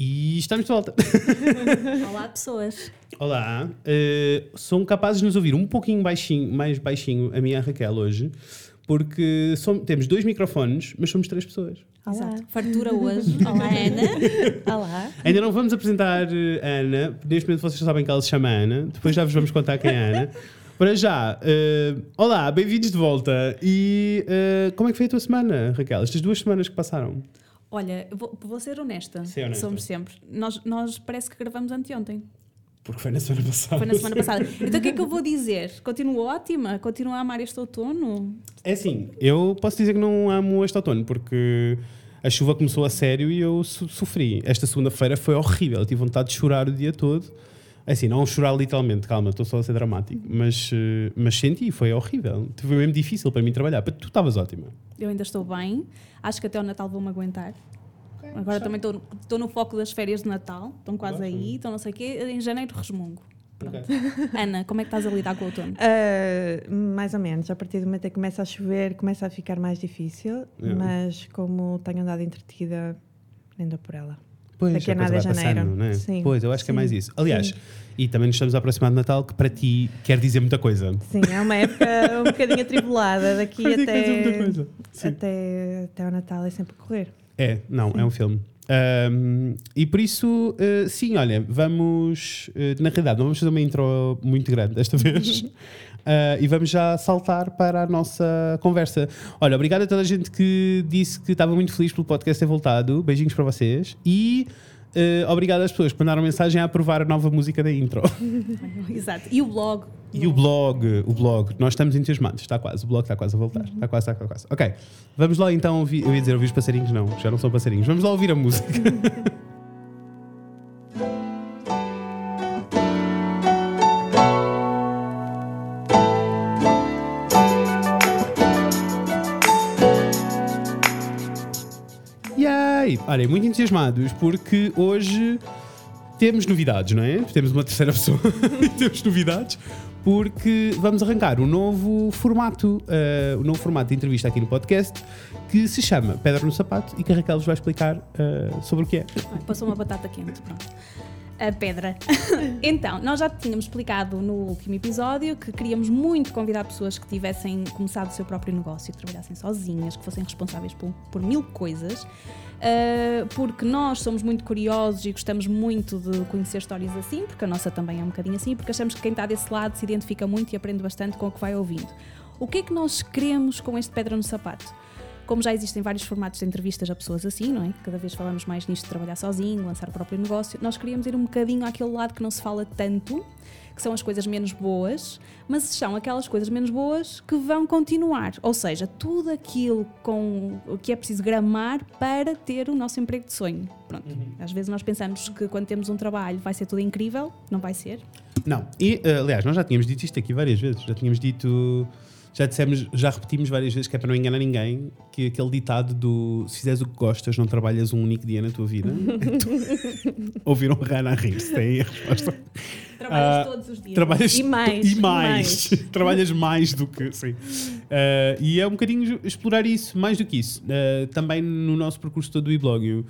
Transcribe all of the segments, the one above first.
E estamos de volta. Olá, pessoas. Olá. Uh, são capazes de nos ouvir um pouquinho baixinho, mais baixinho a minha e a Raquel hoje, porque som- temos dois microfones, mas somos três pessoas. Olá. Exato. Fartura hoje. Olá, Ana. Olá. Ainda não vamos apresentar eh, a Ana, neste momento vocês já sabem que ela se chama Ana, depois já vos vamos contar quem é a Ana. Para já, eh, olá, bem-vindos de volta. E eh, como é que foi a tua semana, Raquel? Estas duas semanas que passaram? Olha, vou, vou ser honesta. Ser honesta. Somos sempre. Nós, nós parece que gravamos anteontem. Porque foi na semana passada. Foi na semana passada. Então o que é que eu vou dizer? Continuo ótima? Continuo a amar este outono? É assim, eu posso dizer que não amo este outono, porque a chuva começou a sério e eu so- sofri. Esta segunda-feira foi horrível, eu tive vontade de chorar o dia todo. É Assim, não chorar literalmente, calma, estou só a ser dramático, mas, eh, mas senti, foi horrível. Foi mesmo difícil para mim trabalhar. Tu estavas ótima. Eu ainda estou bem. Acho que até o Natal vou-me aguentar. Agora também estou, no foco das férias de Natal. Estão quase aí, estão não sei o quê. Em janeiro resmungo. Pronto. Ana, como é que estás a lidar com o outono? Ah, mais ou menos. A partir do momento em que começa a chover, começa a ficar mais difícil. É. Mas como tenho andado entretida, nem dou por ela. Pois, Daqui a coisa nada é janeiro. passando, não é? Sim, Pois, eu acho que é sim, mais isso. Aliás, sim. e também nos estamos a aproximar de Natal, que para ti quer dizer muita coisa. Sim, é uma época um bocadinho atribulada. Daqui Para ti quer dizer muita até, coisa. Sim. até, até ao Natal é sempre a correr. É, não, é um filme. Ahm, e por isso, eh, sim, olha, vamos. eh, na realidade, não vamos fazer uma intro muito grande desta vez. Ah, e vamos já saltar para a nossa conversa. Olha, obrigado a toda a gente que disse que estava muito feliz pelo podcast ter voltado. Beijinhos para vocês. E eh, obrigado às pessoas que mandaram mensagem a aprovar a nova música da intro. Exato. E o blog? E o blog, o blog, nós estamos entusiasmados, está quase, o blog está quase a voltar, está quase, está quase. Ok, vamos lá então ouvir, eu ia dizer ouvir os passarinhos, não, já não são passarinhos, vamos lá ouvir a música. Olha, muito entusiasmados porque hoje temos novidades, não é? Temos uma terceira pessoa e temos novidades porque vamos arrancar um novo formato, eh, um novo formato de entrevista aqui no podcast que se chama Pedra no Sapato e que a Raquel vos vai explicar eh, sobre o que é. Passou uma batata quente, pronto. A pedra. então, nós já tínhamos explicado no último episódio que queríamos muito convidar pessoas que tivessem começado o seu próprio negócio, que trabalhassem sozinhas, que fossem responsáveis por, por mil coisas, uh, porque nós somos muito curiosos e gostamos muito de conhecer histórias assim, porque a nossa também é um bocadinho assim, porque achamos que quem está desse lado se identifica muito e aprende bastante com o que vai ouvindo. O que é que nós queremos com este Pedra no Sapato? Como já existem vários formatos de entrevistas a pessoas assim, não é? Cada vez falamos mais nisto de trabalhar sozinho, lançar o próprio negócio. Nós queríamos ir um bocadinho àquele lado que não se fala tanto, que são as coisas menos boas, mas são aquelas coisas menos boas que vão continuar. Ou seja, tudo aquilo com o que é preciso gramar para ter o nosso emprego de sonho. Pronto. Às vezes nós pensamos que quando temos um trabalho vai ser tudo incrível, não vai ser. Não, e eh, aliás, nós já tínhamos dito isto aqui várias vezes, já tínhamos dito, já dissemos, já repetimos várias vezes que é para não enganar ninguém, que aquele ditado do se fizeres o que gostas, não trabalhas um único dia na tua vida. Ouviram Rana a rir-se, tem a resposta. Trabalhas Ah, todos os dias. Trabalhas E mais, e e mais. Trabalhas mais do que. Sim. Ah, e é um bocadinho explorar isso, mais do que isso. Ah, também no nosso percurso todo do e-blog.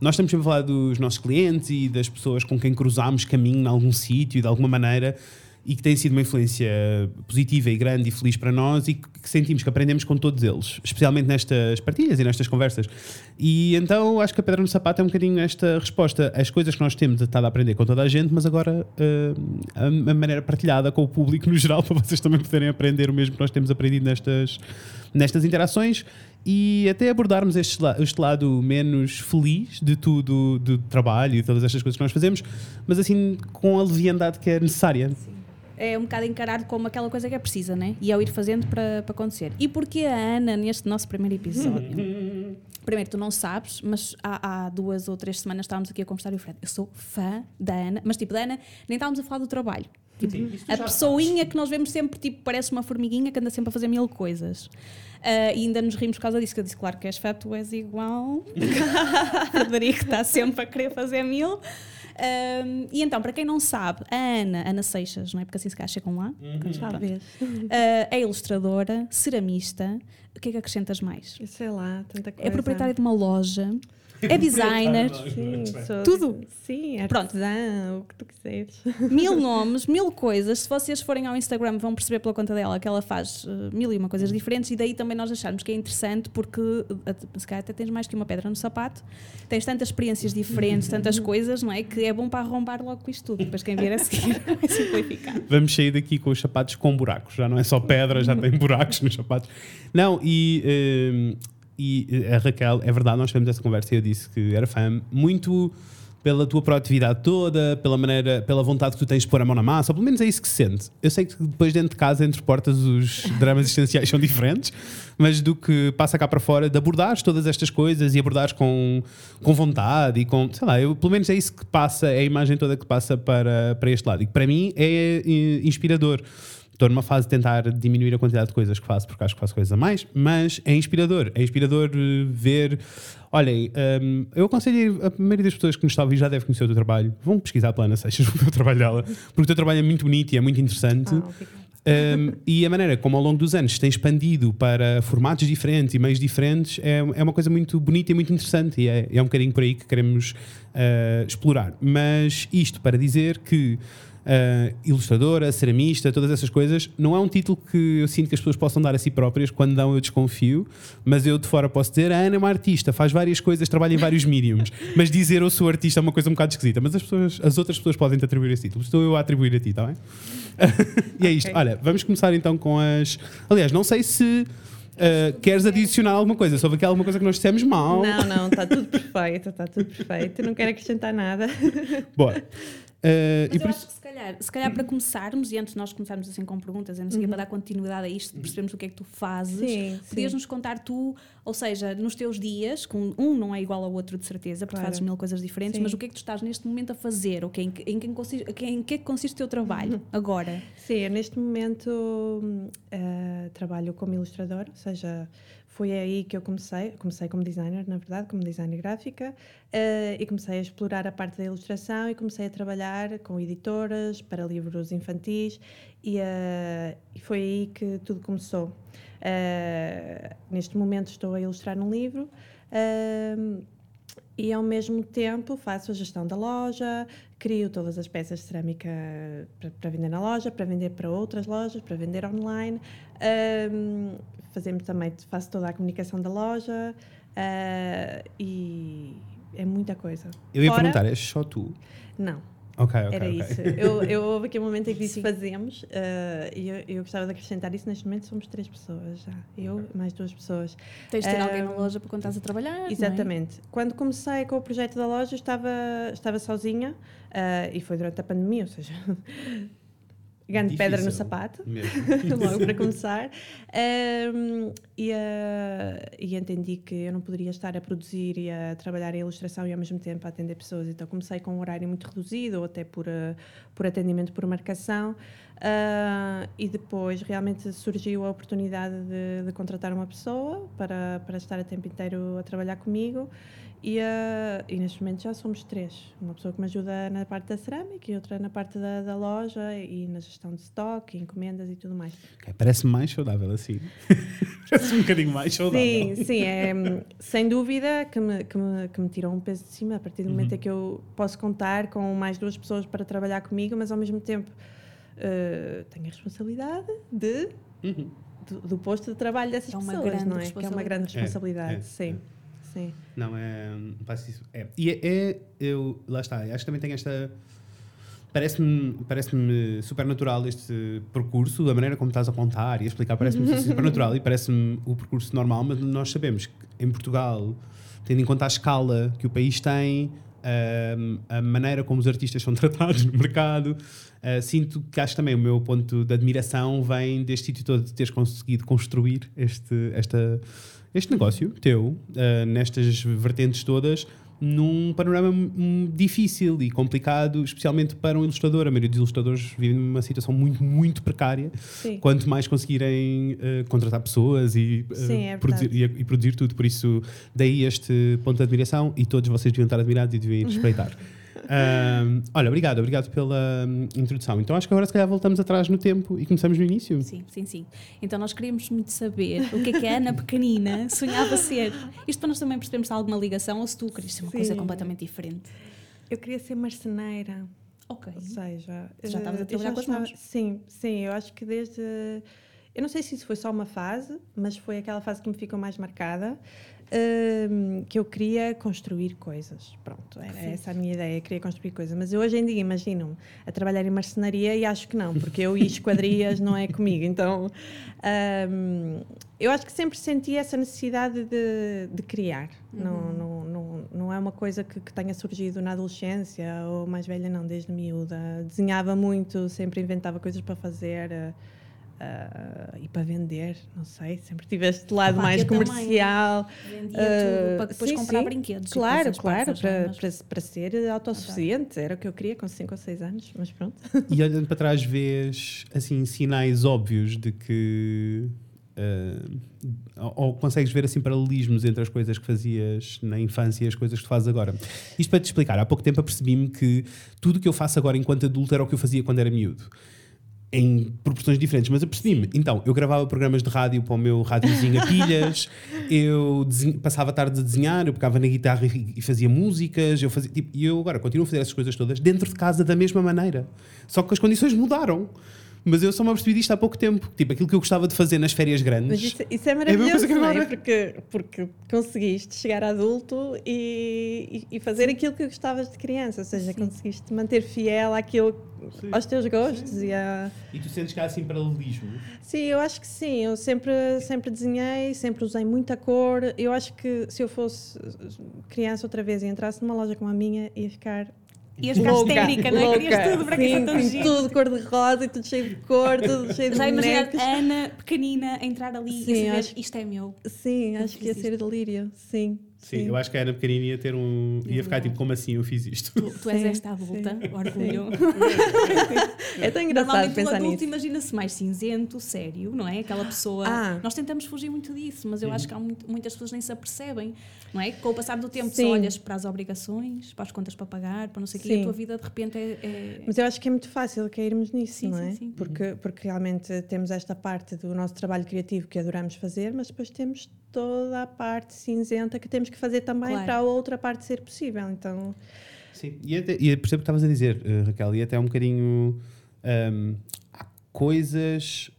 Nós estamos sempre a falar dos nossos clientes e das pessoas com quem cruzamos caminho em algum sítio e de alguma maneira e que tem sido uma influência positiva e grande e feliz para nós e que sentimos que aprendemos com todos eles, especialmente nestas partilhas e nestas conversas. E então acho que a pedra no sapato é um bocadinho esta resposta às coisas que nós temos estado a aprender com toda a gente, mas agora eh, a, a maneira partilhada com o público no geral, para vocês também poderem aprender o mesmo que nós temos aprendido nestas, nestas interações e até abordarmos este, este lado menos feliz de tudo, do trabalho e todas estas coisas que nós fazemos, mas assim com a leviandade que é necessária. É um bocado encarado como aquela coisa que é precisa, né? E é o ir fazendo para, acontecer. E porquê a Ana neste nosso primeiro episódio? Primeiro, tu não sabes, mas há, há duas ou três semanas estávamos aqui a conversar e o Fred, eu sou fã da Ana, mas tipo, da Ana, nem estávamos a falar do trabalho. Tipo, a pessoinha que nós vemos sempre, tipo, parece uma formiguinha que anda sempre a fazer mil coisas. Ah, e ainda nos rimos por causa disso, que eu disse, claro que és fã, tu és igual. Frederico está sempre a querer fazer mil. Um, e então, para quem não sabe, a Ana, Ana Seixas, não é? Porque assim se calhar chegam lá. Talvez. Uh, é ilustradora, ceramista. O que é que acrescentas mais? Sei lá, tanta coisa. É proprietária de uma loja. É designer, Sim, sou, Tudo? Sim, Pronto. artesã, o que tu quiseres. mil nomes, mil coisas. Se vocês forem ao Instagram, vão perceber pela conta dela que ela faz uh, mil e uma coisas diferentes e daí também nós acharmos que é interessante porque uh, se calhar até tens mais que uma pedra no sapato, tens tantas experiências diferentes, tantas coisas, não é? Que é bom para arrombar logo com isto tudo. Depois quem vier a seguir vai simplificar. Vamos sair daqui com os sapatos com buracos. Já não é só pedra, já tem buracos nos sapatos. Não, e, hum, e a Raquel, é verdade, nós tivemos essa conversa e eu disse que era fã, muito pela tua proatividade toda, pela maneira, pela vontade que tu tens de pôr a mão na massa, ou pelo menos é isso que se sente. Eu sei que depois dentro de casa, entre portas, os dramas existenciais são diferentes, mas do que passa cá para fora, de abordares todas estas coisas e abordares com, com vontade e com, sei lá, eu, pelo menos é isso que passa, é a imagem toda que passa para, para este lado. E para mim é eh, inspirador. Estou numa fase de tentar diminuir a quantidade de coisas que faço, porque acho que faço coisas a mais, mas é inspirador. É inspirador eh, ver. Olhem, hum, eu aconselho a maioria das pessoas que nos a ouvir já deve conhecer o teu trabalho. Vão pesquisar a Plana Seixas, o trabalho dela, porque o teu trabalho é muito bonito e é muito interessante. Ah. Um, e a maneira como ao longo dos anos se tem expandido para formatos diferentes e meios diferentes é, é uma coisa muito bonita e muito interessante e é, é um bocadinho por aí que queremos uh, explorar. Mas isto para dizer que uh, ilustradora, ceramista, todas essas coisas, não é um título que eu sinto que as pessoas possam dar a si próprias, quando dão eu desconfio, mas eu de fora posso dizer, a Ana é uma artista, faz várias coisas, trabalha em vários mediums, mas dizer eu sou artista é uma coisa um bocado esquisita, mas as, pessoas, as outras pessoas podem te atribuir esse título, estou eu a atribuir a ti, está bem? e é isto. Ok. Olha, vamos começar então com as. Aliás, não sei se uh, queres adicionar alguma coisa. Houve aqui alguma coisa que nós dissemos mal. Não, não, está tudo perfeito, está tudo perfeito. Não quero acrescentar nada. Bora. Uh, e por isso. Calhar, se calhar para começarmos, e antes de nós começarmos assim com perguntas, eu não sei quê, para dar continuidade a isto, percebemos o que é que tu fazes, Sim, podias sim. nos contar tu, ou seja, nos teus dias, um, não é igual ao outro de certeza, porque Claro. fazes mil coisas diferentes, Sim. mas o que é que tu estás neste momento a fazer? Ou que, em, que- em, que consiste, em que é que consiste o teu trabalho agora? Sim, neste momento eh, trabalho como ilustrador, ou seja, foi aí que eu comecei. Comecei como designer, na verdade, como designer gráfica, eh, e comecei a explorar a parte da ilustração e comecei a trabalhar com editoras para livros infantis, e, eh, e foi aí que tudo começou. Eh, neste momento estou a ilustrar um livro. hum, e ao mesmo tempo faço a gestão da loja, crio todas as peças de cerâmica para, vender na loja, para vender para outras lojas, para vender online. Ahm, fazemos também, faço toda a comunicação da loja ah, e é muita coisa. Eu ia Fora- perguntar, és só tu? Não, Ok, ok. era ok. isso. Eu, eu houve aqui um momento em que disse fazemos ah, e eu, eu gostava de acrescentar isso. Neste momento somos três pessoas já. Eu mais duas pessoas. Tens de ter alguém na loja para quando estás a trabalhar? não é? Exatamente. Quando comecei com o projeto da loja, estava, estava sozinha ah, e foi durante a pandemia, ou seja, grande pedra no Difícil. sapato, logo para começar. Ahm, e, ah, e entendi que eu não poderia estar a produzir e a trabalhar em ilustração e ao mesmo tempo a atender pessoas. Então comecei com um horário muito reduzido, ou até por, ah, por atendimento por marcação. Ah, e depois realmente surgiu a oportunidade de, de contratar uma pessoa para, para estar a tempo inteiro a trabalhar comigo. E, ah, e neste momento já somos três. Uma pessoa que me ajuda na parte da cerâmica e outra na parte da, da loja e na gestão de estoque, encomendas e tudo mais. Ok, Parece-me mais saudável assim. Parece um bocadinho mais saudável. Sim, sim, é sem dúvida que me, que, me, que me tirou um peso de cima a partir do Uhum. momento em que eu posso contar com mais duas pessoas para trabalhar comigo, mas ao mesmo tempo eh, tenho a responsabilidade de, Uhum. do, do posto de trabalho dessas É pessoas, não é? Que é uma grande responsabilidade. responsabilidade, É, é, sim. Sim. Não, é. Faço isso. É. E é, é- Eu. Lá está. Acho que também tem esta. Parece-me parece super natural este percurso, a maneira como estás a contar e a explicar, parece-me super natural e parece-me o percurso normal, mas nós sabemos que em Portugal, tendo em conta a escala que o país tem, ahm, a maneira como os artistas são tratados no mercado, ah, sinto que acho também o meu ponto de admiração vem deste sítio todo de teres conseguido construir este, esta, este negócio teu, ah, nestas vertentes todas, num panorama hum, difícil e complicado, especialmente para um ilustrador. A maioria dos ilustradores vivem numa situação muito, muito precária. Sim. Quanto mais conseguirem eh, contratar pessoas e, eh, Sim, é produzir, e, e produzir tudo. Por isso, daí este ponto de admiração e todos vocês deviam estar admirados e deviam ir respeitar. Olha, obrigado, obrigado pela hum, introdução. Então acho que agora se calhar voltamos atrás no tempo e começamos no início. Sim, sim, sim. Então nós queríamos muito saber o que é que a Ana pequenina sonhava ser. Isto para nós também percebermos se há alguma ligação ou se tu querias ser uma coisa Sim. completamente diferente. Eu queria ser marceneira. Ok. Ou seja, já estavas a eh, trabalhar já com as mãos. Sim, sim, eu acho que desde. Eu não sei se isso foi só uma fase, mas foi aquela fase que me ficou mais marcada. Que eu queria construir coisas. Pronto, era fixe. essa a minha ideia, queria construir coisas. Mas eu hoje em dia imagino-me a trabalhar em marcenaria e acho que não, porque eu e esquadrias não é comigo. Então eu acho que sempre senti essa necessidade de, de criar. Não, não, não, não é uma coisa que, que tenha surgido na adolescência ou mais velha, não, desde miúda. Desenhava muito, sempre inventava coisas para fazer. eh, eh, e para vender, não sei, sempre tive este lado Opa, mais também. comercial. Vendia Ah, tudo para depois sim, comprar sim. brinquedos. Claro, claro, para, para, para ser autossuficiente, era o que eu queria com 5 ou 6 anos, mas pronto. E olhando para trás, vês assim, sinais óbvios de que. ah, ou, ou consegues ver assim paralelismos entre as coisas que fazias na infância e as coisas que fazes agora. Isto para te explicar, há pouco tempo apercebi-me que tudo o que eu faço agora enquanto adulto era o que eu fazia quando era miúdo. Em proporções diferentes, mas apercebi-me. Então, eu gravava programas de rádio para o meu rádiozinho a pilhas, eu passava a tarde a desenhar, eu pegava na guitarra e, e fazia músicas, eu fazia, tipo, e eu agora continuo a fazer essas coisas todas dentro de casa da mesma maneira. Só que as condições mudaram. Mas eu só me apercebi disto há pouco tempo. Tipo, aquilo que eu gostava de fazer nas férias grandes. Mas isso, isso é mesma maravilhoso, coisa que não é? agora. Porque, porque conseguiste chegar adulto e, e, e fazer aquilo que gostavas de criança, ou seja, conseguiste manter fiel àquilo, aos teus gostos e a... E tu sentes que há assim paralelismo. Sim, eu acho que sim. Eu sempre, sempre desenhei, sempre usei muita cor. Eu acho que se eu fosse criança outra vez e entrasse numa loja como a minha, ia ficar Ias ficar histérica, não é? Querias tudo para que sim, tão sim, tudo cor de rosa e tudo cheio de cor, tudo cheio de Já imagina bonecos. a Ana pequenina a entrar ali Sim, e saber acho- isto é meu. Sim, acho que ia ser delírio. Sim, Sim, eu acho que a Ana pequenina ia ter um. ia ficar tipo, como assim eu fiz isto? Tu, tu és Sim, esta adulta, orgulho. É tão engraçado Normalmente pensar adulto nisso. imagina-se mais cinzento, sério, não é? Aquela pessoa. Ah. Nós tentamos fugir muito disso, mas eu acho que há muito- muitas pessoas nem se apercebem, não é? Com o passar do tempo, Sim. só olhas para as obrigações, para as contas para pagar, para não sei o quê, e a Sim. tua vida de repente é. é- Mas eu acho que é muito fácil cairmos nisso, Sim, não sim, é? sim. Porque, porque realmente temos esta parte do nosso trabalho criativo que adoramos fazer, mas depois temos toda a parte cinzenta que temos que fazer também Claro. para a outra parte ser possível. Então, Sim, e, até, e percebo o que estavas a dizer, eh, Raquel, e até um bocadinho. hum, há coisas.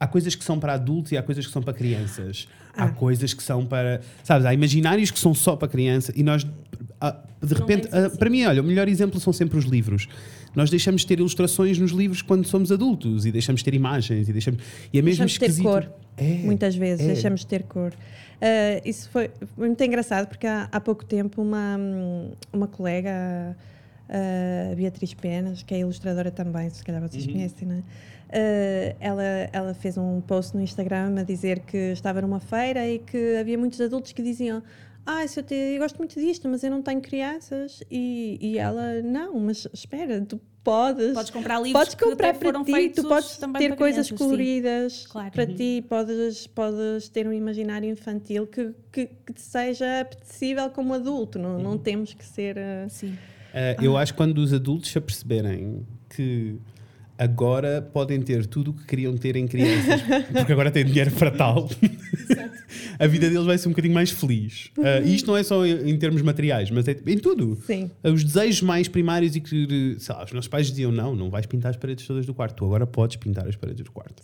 Há coisas que são para adultos e há coisas que são para crianças. Há Ah. coisas que são para. Sabes, há imaginários que são só para criança e nós. ah, de repente, assim. para mim, olha, o melhor exemplo são sempre os livros. Nós deixamos de ter ilustrações nos livros quando somos adultos e deixamos de ter imagens e deixamos. E é mesmo Deixamos de ter esquisito. cor. É, muitas vezes é. deixamos de ter cor. Ah, isso foi, muito engraçado porque há, há pouco tempo uma, uma colega, a Beatriz Penas, que é ilustradora também, se calhar vocês conhecem, não Ah, ela, ela fez um post no Instagram a dizer que estava numa feira e que havia muitos adultos que diziam ah, se eu, te- eu gosto muito disto, mas eu não tenho crianças. E, e ela, não, mas espera, tu podes, Podes comprar livros podes que comprar até para foram ti, feitos tu podes ter para coisas crianças, coloridas Claro. para ti, podes, podes ter um imaginário infantil que, que, que te seja apetecível como adulto, não, não temos que ser... uh, Sim. Uh, eu acho que quando os adultos se aperceberem que agora podem ter tudo o que queriam ter em crianças, porque agora têm dinheiro para tal, a vida deles vai ser um bocadinho mais feliz. Uh, e isto não é só em, em termos materiais, mas é em tudo. Sim. Os desejos mais primários e que, sei lá, os nossos pais diziam: não, não vais pintar as paredes todas do quarto, tu agora podes pintar as paredes do quarto.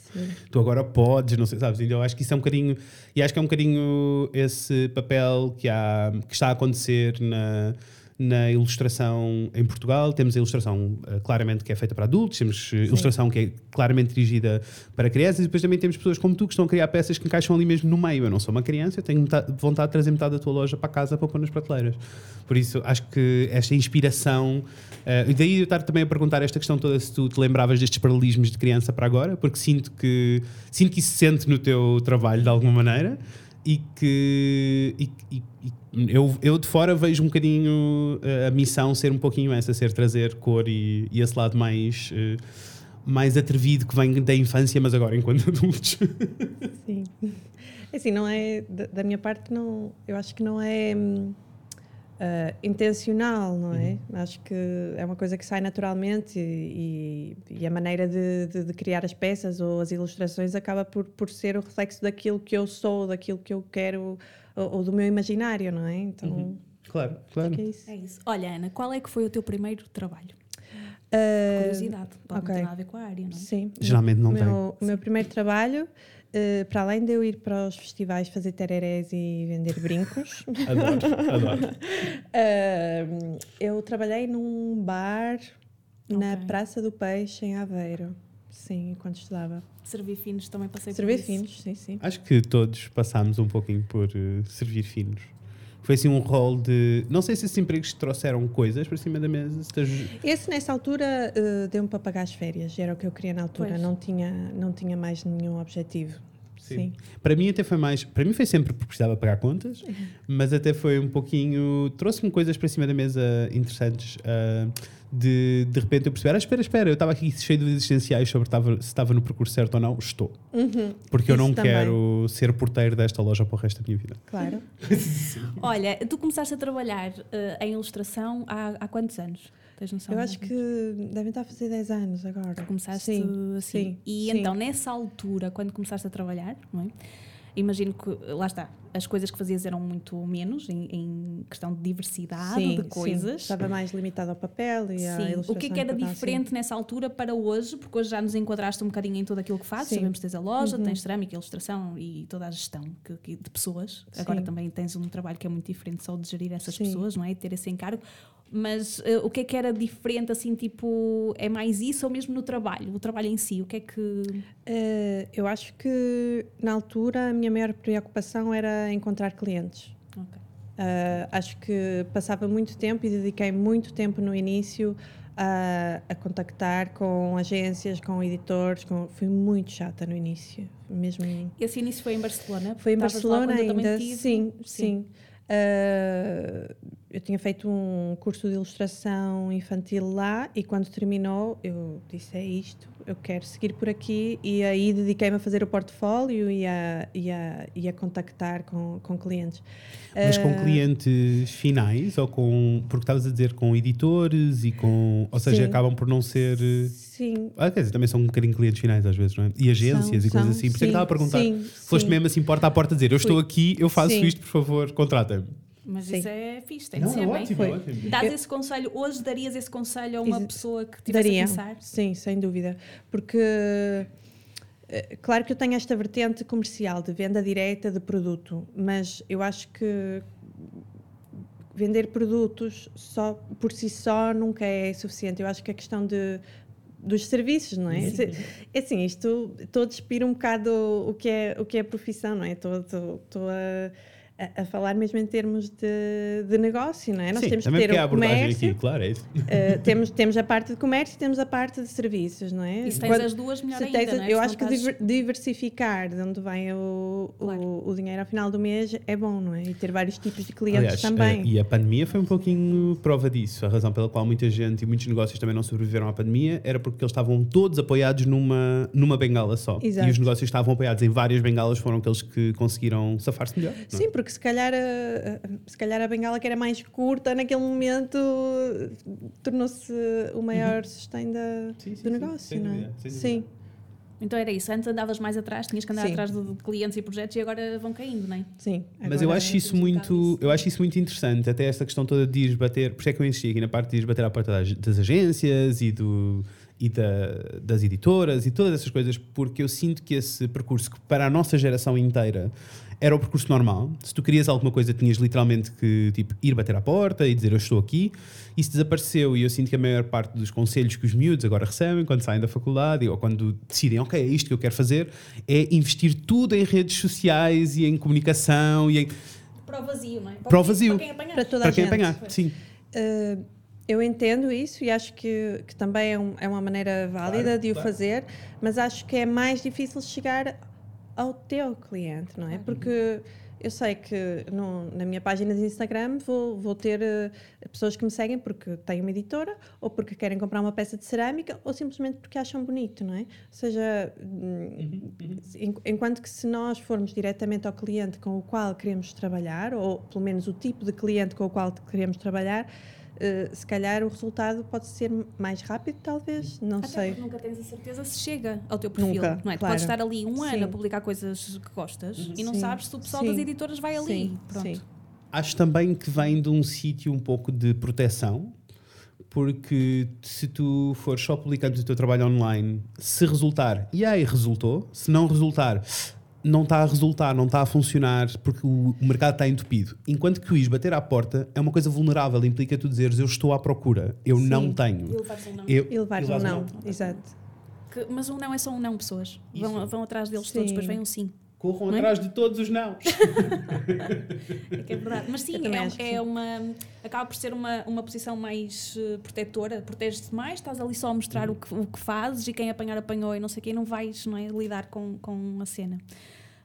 Tu agora podes, não sei, sabes? Então eu acho que isso é um bocadinho, e acho que é um bocadinho esse papel que, há, que está a acontecer na, na ilustração em Portugal. Temos a ilustração eh, claramente que é feita para adultos, temos eh, ilustração que é claramente dirigida para crianças, e depois também temos pessoas como tu que estão a criar peças que encaixam ali mesmo no meio. Eu não sou uma criança, eu tenho metade- vontade de trazer metade da tua loja para casa para pôr nas prateleiras. Por isso, acho que esta inspiração. eh, e daí eu estar também a perguntar esta questão toda se tu te lembravas destes paralelismos de criança para agora, porque sinto que, sinto que isso se sente no teu trabalho de alguma maneira e que e- e- eu, eu de fora vejo um bocadinho eh, a missão ser um pouquinho essa, ser trazer cor e, e esse lado mais, eh, mais atrevido que vem da infância, mas agora enquanto adultos. Sim. É Assim, não é. Da minha parte, não, eu acho que não é. hum, uh, intencional, não é? Uhum. Acho que é uma coisa que sai naturalmente e, e, e a maneira de, de, de, criar as peças ou as ilustrações acaba por, por ser o reflexo daquilo que eu sou, daquilo que eu quero ou, ou do meu imaginário, não é? Então, uhum. Claro, claro. É isso. é isso. Olha, Ana, qual é que foi o teu primeiro trabalho? Uh, curiosidade, pode okay. não ter nada a ver com a área, não é? Sim. Geralmente não o tem. Meu, o meu primeiro trabalho Uh, para além de eu ir para os festivais fazer tererés e vender brincos, adoro, adoro. Uh, eu trabalhei num bar okay. na Praça do Peixe, em Aveiro. Sim, enquanto estudava. Servir finos também passei servir por isso. Servir finos, sim, sim. Acho que todos passámos um pouquinho por uh, servir finos. Foi assim um rol de. Não sei se esses empregos trouxeram coisas para cima da mesa. Esse, nessa altura, uh, deu-me para pagar as férias. Era o que eu queria na altura. Não tinha, não tinha mais nenhum objetivo. Sim. Sim. Para mim até foi mais, para mim foi sempre porque precisava pagar contas, uhum. mas até foi um pouquinho, trouxe-me coisas para cima da mesa interessantes. Uh, de de repente eu perceber, ah, espera, espera, eu estava aqui cheio de existenciais sobre estava, se estava no percurso certo ou não, estou. Uhum. Porque Isso eu não também. quero ser porteiro desta loja para o resto da minha vida. Claro. Olha, tu começaste a trabalhar uh, em ilustração há, há quantos anos? Tens noção? Eu acho que devem estar a fazer 10 anos agora. Tu começaste sim, assim. Sim, e sim. então, nessa altura, quando começaste a trabalhar, não é? imagino que, lá está, as coisas que fazias eram muito menos em, em questão de diversidade sim, de coisas. Sim. Estava mais limitado ao papel e à ilustração. O que é que era diferente assim. nessa altura para hoje? Porque hoje já nos enquadraste um bocadinho em tudo aquilo que fazes. Sim. Sabemos que tens a loja, uhum. tens cerâmica, ilustração e toda a gestão que, que, de pessoas. Agora também tens um trabalho que é muito diferente só de gerir essas pessoas, não é? E ter esse encargo. Mas uh, o que é que era diferente, assim, tipo, é mais isso ou mesmo no trabalho? O trabalho em si, o que é que... Uh, eu acho que, na altura, a minha maior preocupação era encontrar clientes. Okay. Uh, acho que passava muito tempo e dediquei muito tempo no início a, a, contactar com agências, com editores. Com, fui muito chata no início, mesmo. Esse início foi em Barcelona? Foi em Barcelona ainda, sim, sim. sim. Uh, eu tinha feito um curso de ilustração infantil lá e quando terminou eu disse é isto, eu quero seguir por aqui e aí dediquei-me a fazer o portfólio e a, e a, e a contactar com, com clientes. Mas com uh, clientes finais ou com, porque estavas a dizer com editores e com, ou seja, sim. acabam por não ser... Sim. Ah, quer dizer, também são um bocadinho clientes finais às vezes, não é? E agências são, e coisas assim. Por isso é que estava a perguntar. Sim, Foste sim. mesmo assim porta a porta a dizer, eu estou aqui, eu faço isto, por favor, contrata-me. Mas Sim. isso é fixe, tem não, de ser é bem. Ótimo, ótimo. Dás esse conselho, hoje darias esse conselho a uma pessoa que tivesse Daria. a pensar? Sim, sem dúvida. Porque, eh, claro que eu tenho esta vertente comercial de venda direta de produto, mas eu acho que vender produtos só por si só nunca é suficiente. Eu acho que a questão de dos serviços, não é? Sim. É assim, isto todo despir um bocado o que é o que é a profissão, não é? Estou a a, a, falar mesmo em termos de, de negócio, não é? Nós Sim, temos que ter o comércio. Aqui, claro, é isso. Uh, temos, temos a parte de comércio e temos a parte de serviços, não é? E se tens Quando, as duas, melhor ainda, tens, não é? Eu acho que estás... diversificar de onde vem o, claro. o, o, dinheiro ao final do mês é bom, não é? E ter vários tipos de clientes Aliás, também. Uh, e a pandemia foi um pouquinho prova disso. A razão pela qual muita gente e muitos negócios também não sobreviveram à pandemia era porque eles estavam todos apoiados numa, numa bengala só. Exato. E os negócios estavam apoiados em várias bengalas, foram aqueles que conseguiram safar-se melhor. É? Sim, porque se calhar se calhar a bengala que era mais curta naquele momento tornou-se o maior uhum. sustém da, sim, sim, do negócio, não é? Sim. Então era isso. Antes andavas mais atrás, tinhas que andar Sim. atrás de clientes e projetos e agora vão caindo, não é? Sim. Mas eu acho isso muito, eu acho isso muito interessante, até esta questão toda de ir bater, por isso é que eu insisti aqui na parte de ir bater à porta das, das agências e do e da, das editoras e todas essas coisas, porque eu sinto que esse percurso que para a nossa geração inteira era o percurso normal. Se tu querias alguma coisa, tinhas literalmente que tipo, ir bater à porta e dizer eu estou aqui. Isso desapareceu e eu sinto que a maior parte dos conselhos que os miúdos agora recebem quando saem da faculdade ou quando decidem, ok, é isto que eu quero fazer, é investir tudo em redes sociais e em comunicação e em. Para o vazio, não é? Para, para o vazio. Para quem apanhar. Para toda para a quem gente. apanhar, sim. Uh, eu entendo isso e acho que, que também é, um, é uma maneira válida claro, de o claro. fazer, mas acho que é mais difícil chegar ao teu cliente, não é? Porque eu sei que no- na minha página de Instagram vou, vou ter eh, pessoas que me seguem porque têm uma editora, ou porque querem comprar uma peça de cerâmica, ou simplesmente porque acham bonito, não é? Ou seja, hum, en- enquanto que se nós formos diretamente ao cliente com o qual queremos trabalhar, ou pelo menos o tipo de cliente com o qual queremos trabalhar, eh, se calhar o resultado pode ser mais rápido, talvez, não Até sei. porque nunca tens a certeza se chega ao teu perfil, Nunca, não é? Tu claro. podes estar ali um ano Sim. a publicar coisas que gostas e não Sim, sabes se o pessoal sim, das editoras vai ali. Sim, Pronto. sim. Acho também que vem de um sítio um pouco de proteção, porque se tu fores só publicando o teu trabalho online, se resultar, e aí resultou, se não resultar, não está a resultar, não está a funcionar, porque o, o mercado está entupido. Enquanto que o IS bater à porta é uma coisa vulnerável, implica tu dizeres eu estou à procura, eu Sim. não tenho. E levares um não. Não, exato. Que- mas um não é só um não, pessoas. Vão, vão atrás deles Sim. todos, depois vem um sim. Corram Não é? atrás de todos os não. É que é verdade. Mas sim, é, é uma. Acaba por ser uma, uma posição mais eh, protetora, proteges-te mais, estás ali só a mostrar o, que, o que fazes e quem apanhar apanhou e não sei o quê, não vais não é, lidar com, com a cena.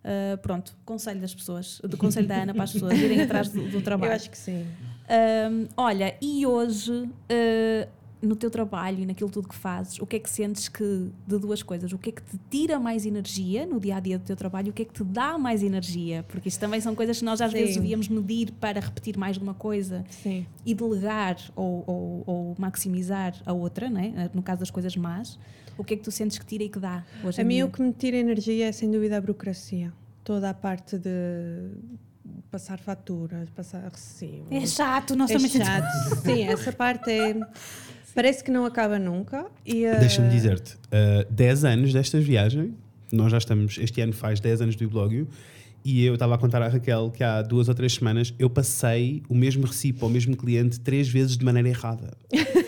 Ah, pronto, conselho das pessoas, do conselho da Ana para as pessoas irem atrás do, do trabalho. Eu acho que sim. Ahm, olha, e hoje, ah, no teu trabalho e naquilo tudo que fazes, o que é que sentes que, de duas coisas, o que é que te tira mais energia no dia a dia do teu trabalho e o que é que te dá mais energia? Porque isto também são coisas que nós às Sim. vezes devíamos medir para repetir mais de uma coisa Sim. e delegar ou, ou- ou maximizar a outra, né? no caso das coisas más. O que é que tu sentes que tira e que dá hoje A mim o que me tira energia é sem dúvida a burocracia. Toda a parte de passar faturas, passar recibos. É chato, nós É também chato. Sim, essa parte é. Parece que não acaba nunca. E, uh, Deixa-me dizer-te, uh, 10 anos desta viagem, nós já estamos, este ano faz 10 anos do Iblogio, e eu estava a contar à Raquel que há duas ou três semanas eu passei o mesmo recibo ao mesmo cliente três vezes de maneira errada.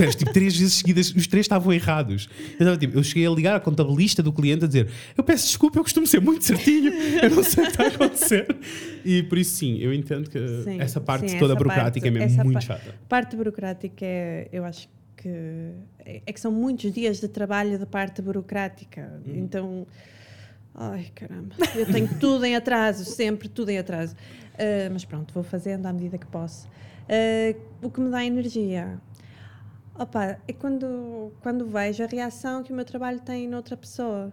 Percebes? Tipo, três vezes seguidas, os três estavam errados. Eu, tipo, eu cheguei a ligar à contabilista do cliente a dizer: Eu peço desculpa, eu costumo ser muito certinho, eu não sei o que está a acontecer. E por isso, sim, eu entendo que Sim, essa parte sim, toda essa burocrática parte- é mesmo muito chata. parte burocrática é, eu acho que é é que são muitos dias de trabalho da parte burocrática. Hum. Então, ai caramba, eu tenho tudo em atraso, sempre tudo em atraso. Ah, mas pronto, vou fazendo à medida que posso. Ah, o que me dá energia? Opa, é quando, quando vejo a reação que o meu trabalho tem noutra pessoa.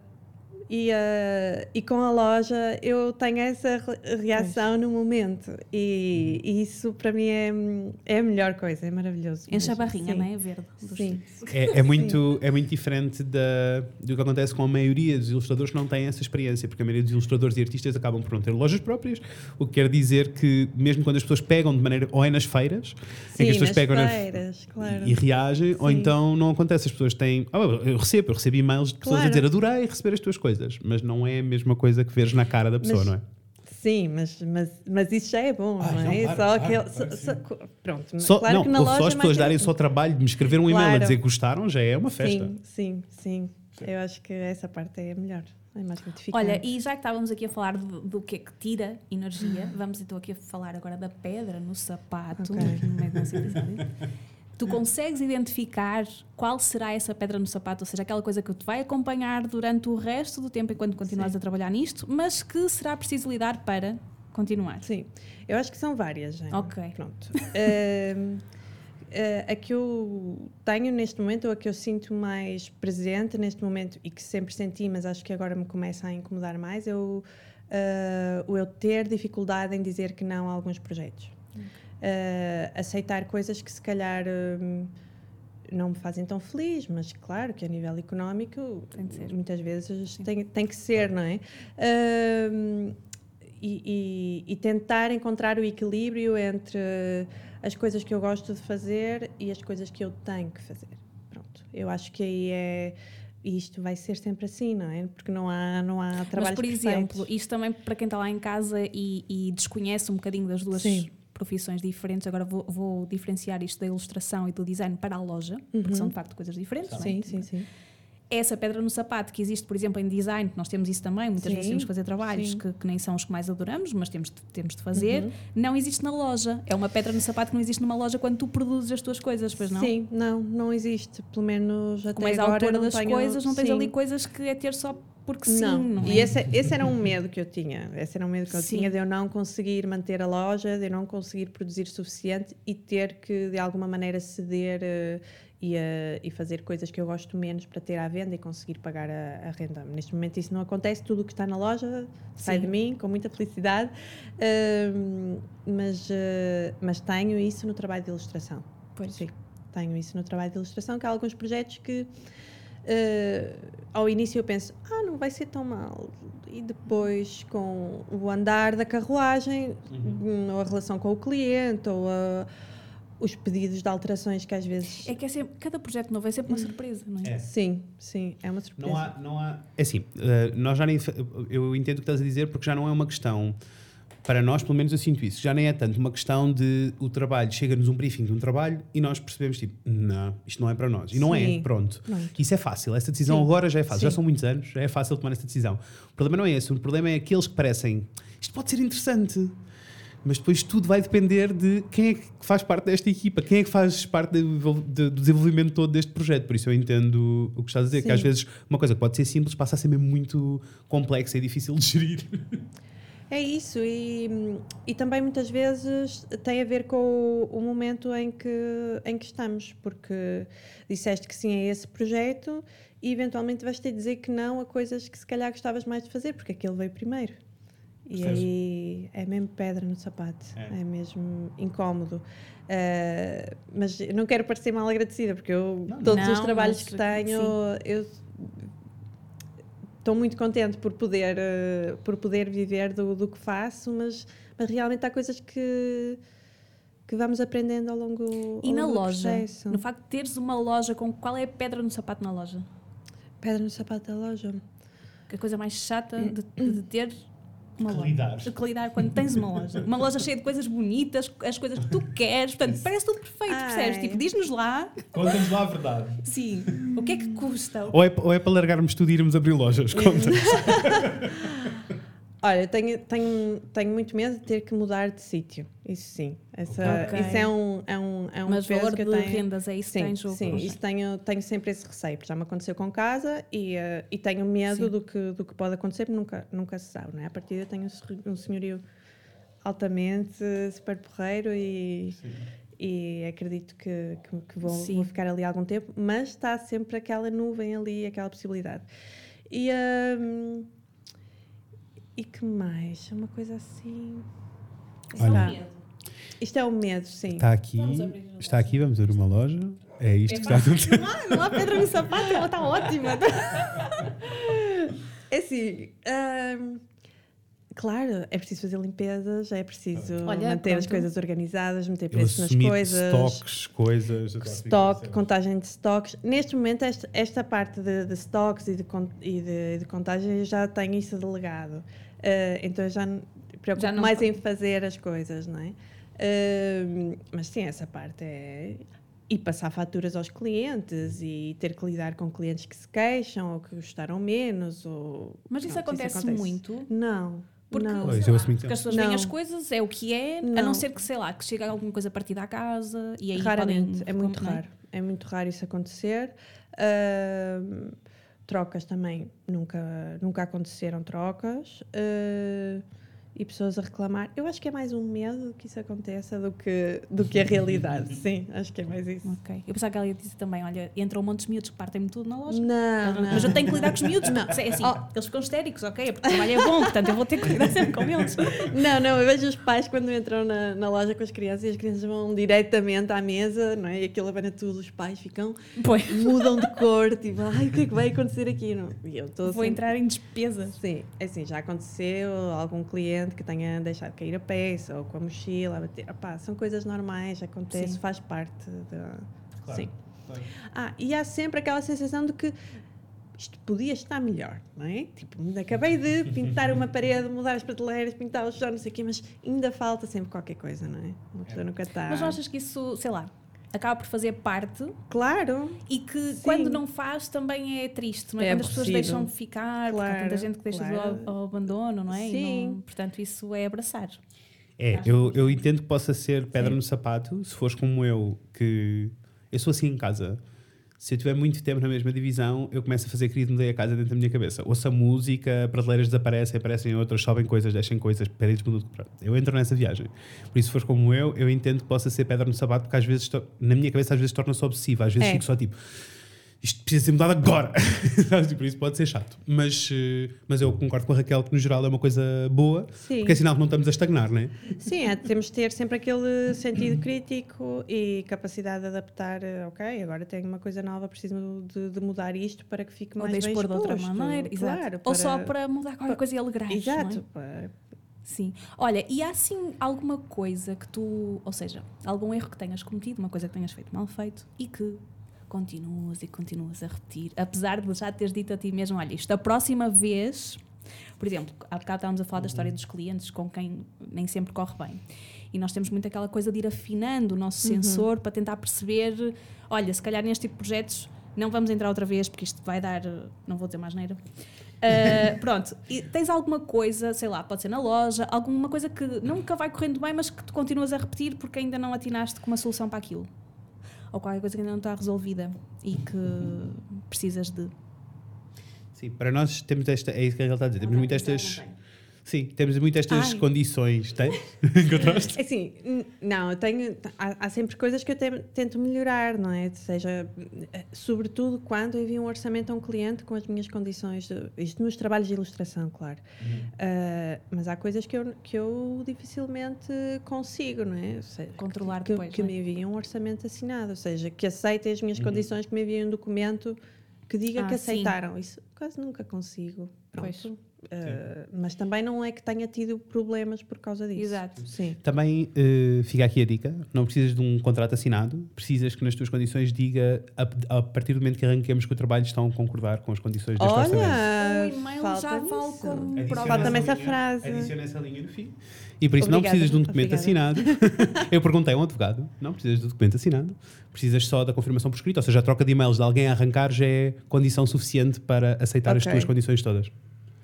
E, ah, e com a loja eu tenho essa re- reação no momento. E, e isso para mim é, é a melhor coisa, é maravilhoso. Enche a barrinha, Sim. não é? Verde. Sim. É, é muito, é muito diferente da, do que acontece com a maioria dos ilustradores que não têm essa experiência, porque a maioria dos ilustradores e artistas acabam por não ter lojas próprias, o que quer dizer que, mesmo quando as pessoas pegam de maneira. ou é nas feiras, em que Sim, as pessoas nas pegam na- feiras, claro. e reagem, ou Sim. então não acontece. As pessoas têm. Ah, eu recebo, eu recebo e-mails de pessoas a Claro. dizer adorei receber as tuas coisas, mas não é a mesma coisa que veres na cara da pessoa, Mas- não é? Sim, mas, mas, mas isso já é bom, Ah, não não, é? claro, só claro, aquele. claro só- que só- pronto, Só, claro não, que na ou loja só as é pessoas darem só trabalho de me escrever um e-mail a dizer que gostaram, já é uma festa. Sim, sim, sim, Eu acho que essa parte é a melhor, é mais gratificante. Olha, e já que estávamos aqui a falar do, do que é que tira energia, vamos então aqui a falar agora da pedra no sapato, Ok. aqui no meio do episódio. Tu consegues identificar qual será essa pedra no sapato, ou seja, aquela coisa que te vai acompanhar durante o resto do tempo enquanto continuas Sim. a trabalhar nisto, mas que será preciso lidar para continuar. Sim, eu acho que são várias. Jane. Ok. Pronto. Ah, a que eu tenho neste momento, ou a que eu sinto mais presente neste momento e que sempre senti, mas acho que agora me começa a incomodar mais, é o, ah, o eu ter dificuldade em dizer que não a alguns projetos. Ah, aceitar coisas que se calhar. hum, não me fazem tão feliz, mas claro que a nível económico muitas vezes tem, tem que ser, não é? Ahm, e, e- e tentar encontrar o equilíbrio entre as coisas que eu gosto de fazer e as coisas que eu tenho que fazer. Pronto, eu acho que aí é. Isto vai ser sempre assim, não é? Porque não há, não há Mas, trabalhos por exemplo, perfeitos. isto também para quem está lá em casa e, e desconhece um bocadinho das duas Sim. Profissões diferentes, agora vou, vou diferenciar isto da ilustração e do design para a loja, porque são de facto coisas diferentes. não é? Sim, sim, sim. Essa pedra no sapato que existe, por exemplo, em design, nós temos isso também, muitas Sim, vezes temos que fazer trabalhos que, que nem são os que mais adoramos, mas temos de, temos de fazer, Uhum. não existe na loja. É uma pedra no sapato que não existe numa loja quando tu produzes as tuas coisas, pois não? Sim, não, não existe. Pelo menos até Como és a agora autora das tenho- coisas, não tens sim. ali coisas que é ter só porque sim, não. não, E é? esse, esse era um medo que eu tinha. Esse era um medo que eu Sim. tinha de eu não conseguir manter a loja, de eu não conseguir produzir suficiente e ter que, de alguma maneira, ceder eh, e, e fazer coisas que eu gosto menos para ter à venda e conseguir pagar a, a renda. Neste momento isso não acontece, tudo o que está na loja sai Sim. de mim com muita felicidade, Ahm, mas, eh, mas tenho isso no trabalho de ilustração. Pois. Sim, tenho isso no trabalho de ilustração, que há alguns projetos que eh, ao início eu penso, ah, não vai ser tão mal. E depois, com o andar da carruagem, hum, ou a relação com o cliente, ou a- os pedidos de alterações que às vezes. É que é sempre, cada projeto novo é sempre uma surpresa, não é? É. Sim, sim, é uma surpresa. Não há, não há. É assim, eh, nós já nem. Eu entendo o que estás a dizer porque já não é uma questão. Para nós, pelo menos eu sinto isso. Já nem é tanto uma questão de o trabalho. Chega-nos um briefing de um trabalho e nós percebemos, tipo, não, isto não é para nós. E não é, Sim. pronto. Pronto. Isso é fácil. Essa decisão Sim. agora já é fácil. Já Sim. são muitos anos, já é fácil tomar essa decisão. O problema não é esse. O problema é aqueles que parecem. Isto pode ser interessante. Mas depois tudo vai depender de quem é que faz parte desta equipa, quem é que faz parte do, desenvolvimento todo deste projeto. Por isso eu entendo o que estás a dizer, que Sim. às vezes uma coisa que pode ser simples passa a ser mesmo muito complexa e difícil de gerir. É isso, e, e também muitas vezes tem a ver com o, o momento em que, em que estamos, porque disseste que sim a esse projeto e eventualmente vais ter de dizer que não a coisas que se calhar gostavas mais de fazer, porque aquele veio primeiro. E Percebes? aí é mesmo pedra no sapato, É. é, mesmo incómodo. Ah, mas não quero parecer mal agradecida, porque eu, Não, todos os não, trabalhos mas, que tenho, eu estou muito contente por poder, eh, por poder viver do, do que faço, mas, mas realmente há coisas que, que vamos aprendendo ao longo, E ao na longo do loja? processo. No facto de teres uma loja com qual é a pedra no sapato na loja? Pedra no sapato da loja. Que a coisa mais chata de, de ter uma Que loja. lidar. Que lidar quando tens uma loja. Uma loja cheia de coisas bonitas, as coisas que tu queres, portanto, parece tudo perfeito, Ai. percebes? Tipo, diz-nos lá, Conta-nos lá a verdade. sim, o que é que custa? Ou é, ou é para largarmos tudo e irmos abrir lojas? Conta. Olha, eu tenho, tenho, tenho muito medo de ter que mudar de sítio. Isso sim. Essa, Ok. Isso é um, é um, é um Mas peso valor que de eu tenho. rendas é isso que Sim, tem em jogo. sim isso tenho, tenho sempre esse receio, porque já me aconteceu com casa e, eh, e tenho medo Sim. do que, do que pode acontecer, porque nunca, nunca se sabe, não é? A partir eu tenho um se- um senhorio altamente eh, super porreiro e, e acredito que, que, que vou, Sim. vou ficar ali algum tempo, mas está sempre aquela nuvem ali, aquela possibilidade. E, hum, e que mais? Uma coisa assim. Olha. Isto é o medo, sim. Está aqui, Vamos abrir uma está aqui, vamos abrir uma loja. É isto que está tudo. Ah, não há pedra no sapato, ela está ótima. É assim, hum, claro, é preciso fazer limpezas, é preciso Olha, manter as pronto. coisas organizadas, meter Eu preços nas coisas. stocks, coisas. Stock, contagem de stocks. Neste momento, esta, esta parte de, de stocks e de, e de, de contagem eu já tenho isso delegado. Uh, então eu já me preocupo Já não- mais em fazer as coisas, não é? Uh, mas sim, essa parte é. E passar faturas aos clientes e ter que lidar com clientes que se queixam ou que gostaram menos. Ou... Mas isso Pronto, acontece, muito. Não. Porque, não. Lá, porque as pessoas não. veem as coisas, é o que é, a não Não. ser que, sei lá, que chega alguma coisa partida à casa e aí Raramente, podem é muito raro. É muito raro isso acontecer. Ahm, trocas também, nunca, nunca aconteceram trocas. Ah, e pessoas a reclamar. Eu acho que é mais um medo que isso aconteça do que, do que a realidade. Sim, acho que é mais isso. Ok. Eu pensava que ela ia dizer também, olha, entram um monte de miúdos que partem-me tudo na loja. Não, não. Mas eu tenho que lidar com os miúdos, porque é assim, Oh. eles ficam histéricos, ok? Porque o trabalho é bom, portanto eu vou ter que lidar sempre com eles. Não, não, eu vejo os pais quando entram na, na loja com as crianças e as crianças vão diretamente à mesa, não é? E aquilo abana tudo, os pais ficam, Pois, mudam de cor, tipo, ai, o que é que vai acontecer aqui? Não? E eu estou vou entrar em despesas. Sim, é assim, já aconteceu algum cliente que tenha deixado cair a peça ou com a mochila a bater. Opá, são coisas normais, acontece, Sim. faz parte da. Claro, Sim. claro. Ah, e há sempre aquela sensação de que isto podia estar melhor, não é? Tipo, acabei de pintar uma parede, mudar as prateleiras, pintar o chão, não sei o quê, mas ainda falta sempre qualquer coisa, não é? Uma pessoa nunca está. Mas não achas que isso, sei lá, acaba por fazer parte Claro, e que Sim. quando não faz também é triste, não é? É quando as pessoas deixam de ficar, porque há Claro, tanta gente que deixa claro. do ao, ao abandono, não é? E Sim. não- portanto, isso é abraçar. É, eu, eu entendo que possa ser pedra Sim. no sapato, se fores como eu, que eu sou assim em casa. Se eu tiver muito tempo na mesma divisão, eu começo a fazer crise mudei a casa dentro da minha cabeça. Ouço a música, prateleiras desaparecem, aparecem outras, sobem coisas, deixem coisas, paredes mudam. Pronto. Eu entro nessa viagem. Por isso, se fores como eu, eu entendo que possa ser pedra no sapato, porque às vezes, na minha cabeça, às vezes torna-se obsessiva. Às vezes É. fico só tipo, isto precisa ser mudado agora. E Por isso pode ser chato. Mas, eh, mas eu concordo com a Raquel que, no geral, é uma coisa boa, Sim. porque é sinal que não estamos a estagnar, não é? Sim, é, temos de ter sempre aquele sentido crítico e capacidade de adaptar. eh, Ok, agora tenho uma coisa nova, preciso de, de mudar isto para que fique Ou mais de bem expor de outra maneira. Exato. Claro, Ou só para mudar qualquer coisa e alegrar. Exato. para- Sim. Olha, e há assim alguma coisa que tu, ou seja, algum erro que tenhas cometido, uma coisa que tenhas feito mal feito e que continuas e continuas a repetir, apesar de já teres dito a ti mesmo, olha, isto a próxima vez, por exemplo, há bocado estávamos a falar da história dos clientes com quem nem sempre corre bem. E nós temos muito aquela coisa de ir afinando o nosso sensor para tentar perceber, olha, se calhar neste tipo de projetos não vamos entrar outra vez porque isto vai dar, não vou dizer mais neira. Uh, pronto, e tens alguma coisa, sei lá, pode ser na loja, alguma coisa que nunca vai correndo bem, mas que tu continuas a repetir porque ainda não atinaste com uma solução para aquilo? Ou qualquer coisa que ainda não está resolvida e que precisas de. Sim, para nós temos esta, é isso que a Raquel está a dizer, temos muito estas. Sim, temos muito estas Ai. condições. Tens? Encontraste? É Assim, não, eu tenho. Há, há sempre coisas que eu te- tento melhorar, não é? Ou seja, eh, sobretudo quando envio um orçamento a um cliente com as minhas condições, de- isto nos trabalhos de ilustração, claro. Ah, mas há coisas que eu, que eu dificilmente consigo, não é? Seja, Controlar que, depois, Que não é? me enviem um orçamento assinado, ou seja, que aceitem as minhas condições, que me enviem um documento que diga Ah, que sim. aceitaram. Isso quase nunca consigo. Pois. Ah, mas também não é que tenha tido problemas por causa disso. Exato. Sim. Também eh, fica aqui a dica: não precisas de um contrato assinado, precisas que nas tuas condições diga, a, a partir do momento que arranquemos que o trabalho, estão a concordar com as condições deste orçamento. Olha, O e-mail falta já vale como prova. Falta-me essa linha- frase. Adiciona essa linha no fim. E por isso não Obrigada, precisas de um documento obrigada. assinado. Eu perguntei a um advogado: não precisas de documento assinado, precisas só da confirmação por escrito. Ou seja, a troca de e-mails de alguém a arrancar já é condição suficiente para aceitar as Ok. tuas condições todas.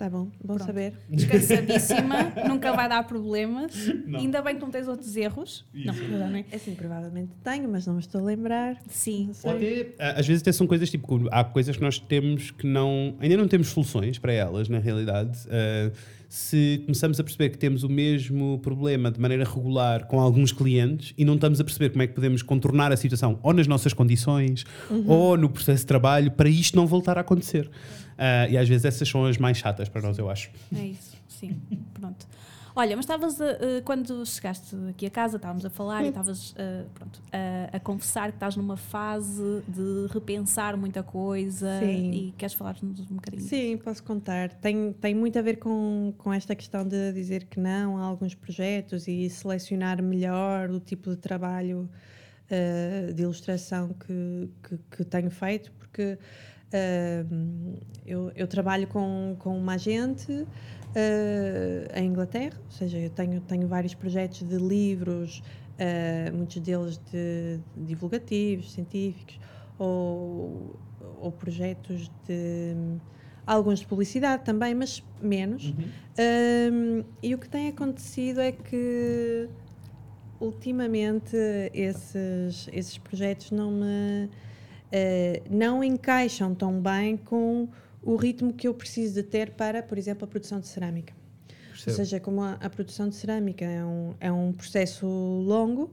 Tá bom, bom Pronto. saber. Descansadíssima, nunca vai dar problemas. Ainda bem que não tens outros erros. Não, já não é? É Assim, provavelmente tenho, mas não me estou a lembrar. Sim. Não. Ou até, às vezes até são coisas tipo, há coisas que nós temos que não, ainda não temos soluções para elas, na realidade. Uh, se começamos a perceber que temos o mesmo problema de maneira regular com alguns clientes e não estamos a perceber como é que podemos contornar a situação ou nas nossas condições ou no processo de trabalho para isto não voltar a acontecer. Uh, e às vezes essas são as mais chatas para nós, eu acho. É isso, sim. Pronto. Olha, mas estavas, a- quando chegaste aqui a casa, estávamos a falar e estavas a, pronto, a, a confessar que estás numa fase de repensar muita coisa Sim. e queres falar-nos um bocadinho? Sim, posso contar. Tem, tem muito a ver com, com esta questão de dizer que não a alguns projetos e selecionar melhor o tipo de trabalho eh, de ilustração que, que, que tenho feito, porque eh, eu, eu trabalho com, com uma agente eh, em Inglaterra, ou seja, eu tenho, tenho vários projetos de livros, eh, muitos deles de divulgativos, científicos, ou, ou projetos de alguns de publicidade também, mas menos. Um, e o que tem acontecido é que ultimamente esses, esses projetos não me eh, não encaixam tão bem com o ritmo que eu preciso de ter para, por exemplo, a produção de cerâmica. Ou seja, como a, a produção de cerâmica é um, é um processo longo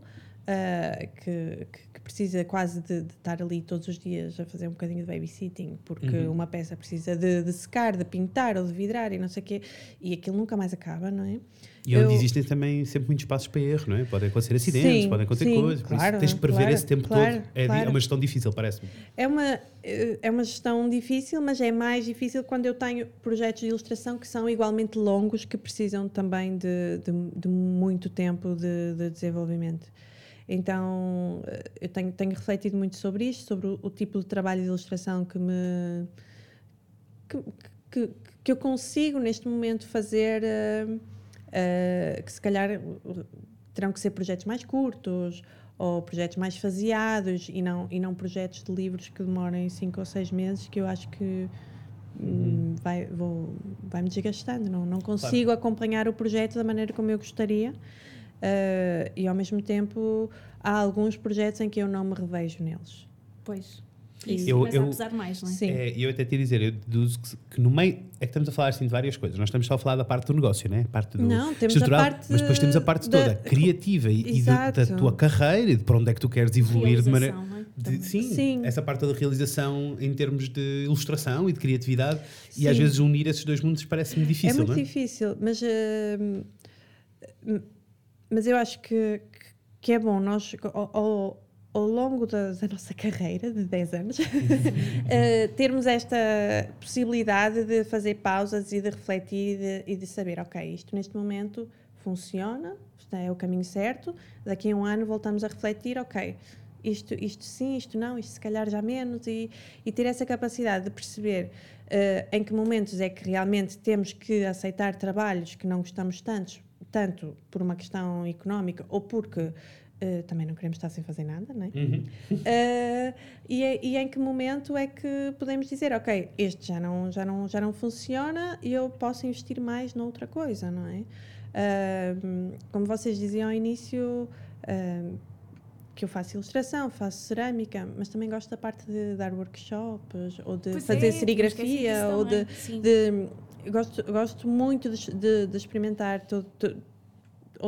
que, que- que precisa quase de, de estar ali todos os dias a fazer um bocadinho de babysitting, porque uma peça precisa de, de secar, de pintar ou de vidrar e não sei o quê, e aquilo nunca mais acaba, não é? E onde Eu- existem também sempre muitos espaços para erro, não é? Podem acontecer acidentes, Sim, podem acontecer sim, coisas. Por claro, isso tens que prever claro, esse tempo claro, todo. É, é uma gestão difícil, parece-me. É uma, eh, é uma gestão difícil, mas é mais difícil quando eu tenho projetos de ilustração que são igualmente longos, que precisam também de, de, muito tempo de desenvolvimento. Então, eh, eu tenho, tenho refletido muito sobre isto, sobre o, o tipo de trabalho de ilustração que me. que, que, que eu consigo neste momento fazer, eh, eh, que se calhar terão que ser projetos mais curtos ou projetos mais faseados e não, e não projetos de livros que demorem cinco ou seis meses, que eu acho que hum, vai, vou, vai me desgastando. Não, não consigo acompanhar o projeto da maneira como eu gostaria. Eh, e ao mesmo tempo há alguns projetos em que eu não me revejo neles. Pois. Isso, Eu- começa eu- a pesar mais, não é? Sim. É, e eu até te ia dizer, eu deduzo que, que no meio. É que estamos a falar assim de várias coisas. Nós estamos só a falar da parte do negócio, né? A parte do Não, temos a estrutural, parte mas depois temos a parte da- toda criativa e, e da Exato. tua carreira e de para onde é que tu queres evoluir de maneira. É? de- sim, Sim. essa parte da realização em termos de ilustração e de criatividade. E às Sim. vezes unir esses dois mundos parece-me é difícil, muito não é? difícil, mas, hum, mas eu acho que, que é bom nós, ao, ao- longo da, da nossa carreira de 10 anos, eh, termos esta possibilidade de fazer pausas e de refletir e de, e de saber, ok, isto neste momento funciona, é o caminho certo, daqui a um ano voltamos a refletir, ok, isto, isto sim, isto não, isto se calhar já menos, e, e ter essa capacidade de perceber eh, em que momentos é que realmente temos que aceitar trabalhos que não gostamos tanto, tanto por uma questão económica ou porque eh, também não queremos estar sem fazer nada, não é? Uhum. Eh, e, é- e em que momento é que podemos dizer, ok, este já não, já não, já não funciona e eu posso investir mais noutra coisa, não é? Ahm, como vocês diziam ao início, que eu faço ilustração, faço cerâmica, mas também gosto da parte de dar workshops ou de Pois fazer é, serigrafia esqueci disso ou de, sim. de- eu gosto, gosto muito de, de- de experimentar todo, todo-